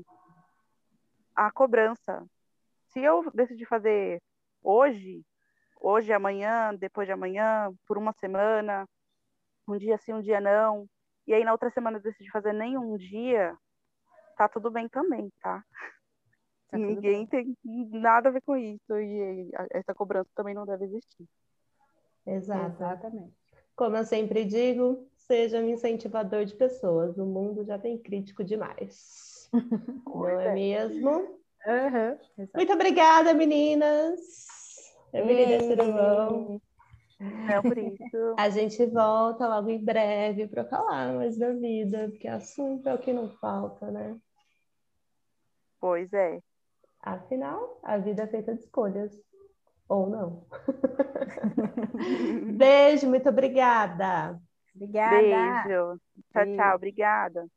[SPEAKER 2] a cobrança. Se eu decidir fazer hoje, hoje, amanhã, depois de amanhã, por uma semana, um dia sim, um dia não, e aí na outra semana eu decidir fazer nenhum dia, tá tudo bem também, tá?
[SPEAKER 3] Tá
[SPEAKER 2] Ninguém tem nada a ver com isso e essa cobrança também não deve existir.
[SPEAKER 1] Exato.
[SPEAKER 3] Exatamente.
[SPEAKER 1] Como eu sempre digo, seja um incentivador de pessoas. O mundo já tem crítico demais. [LAUGHS] Não é mesmo?
[SPEAKER 3] Uhum.
[SPEAKER 1] Muito obrigada, meninas. Emília e Cirulão.
[SPEAKER 2] Não por isso.
[SPEAKER 1] A gente volta logo em breve para falar mais da vida, porque assunto é o que não falta, né?
[SPEAKER 2] Pois é.
[SPEAKER 1] Afinal, a vida é feita de escolhas. Ou não. [LAUGHS] Beijo, muito obrigada.
[SPEAKER 3] Obrigada.
[SPEAKER 2] Beijo. Tchau, tchau. Obrigada.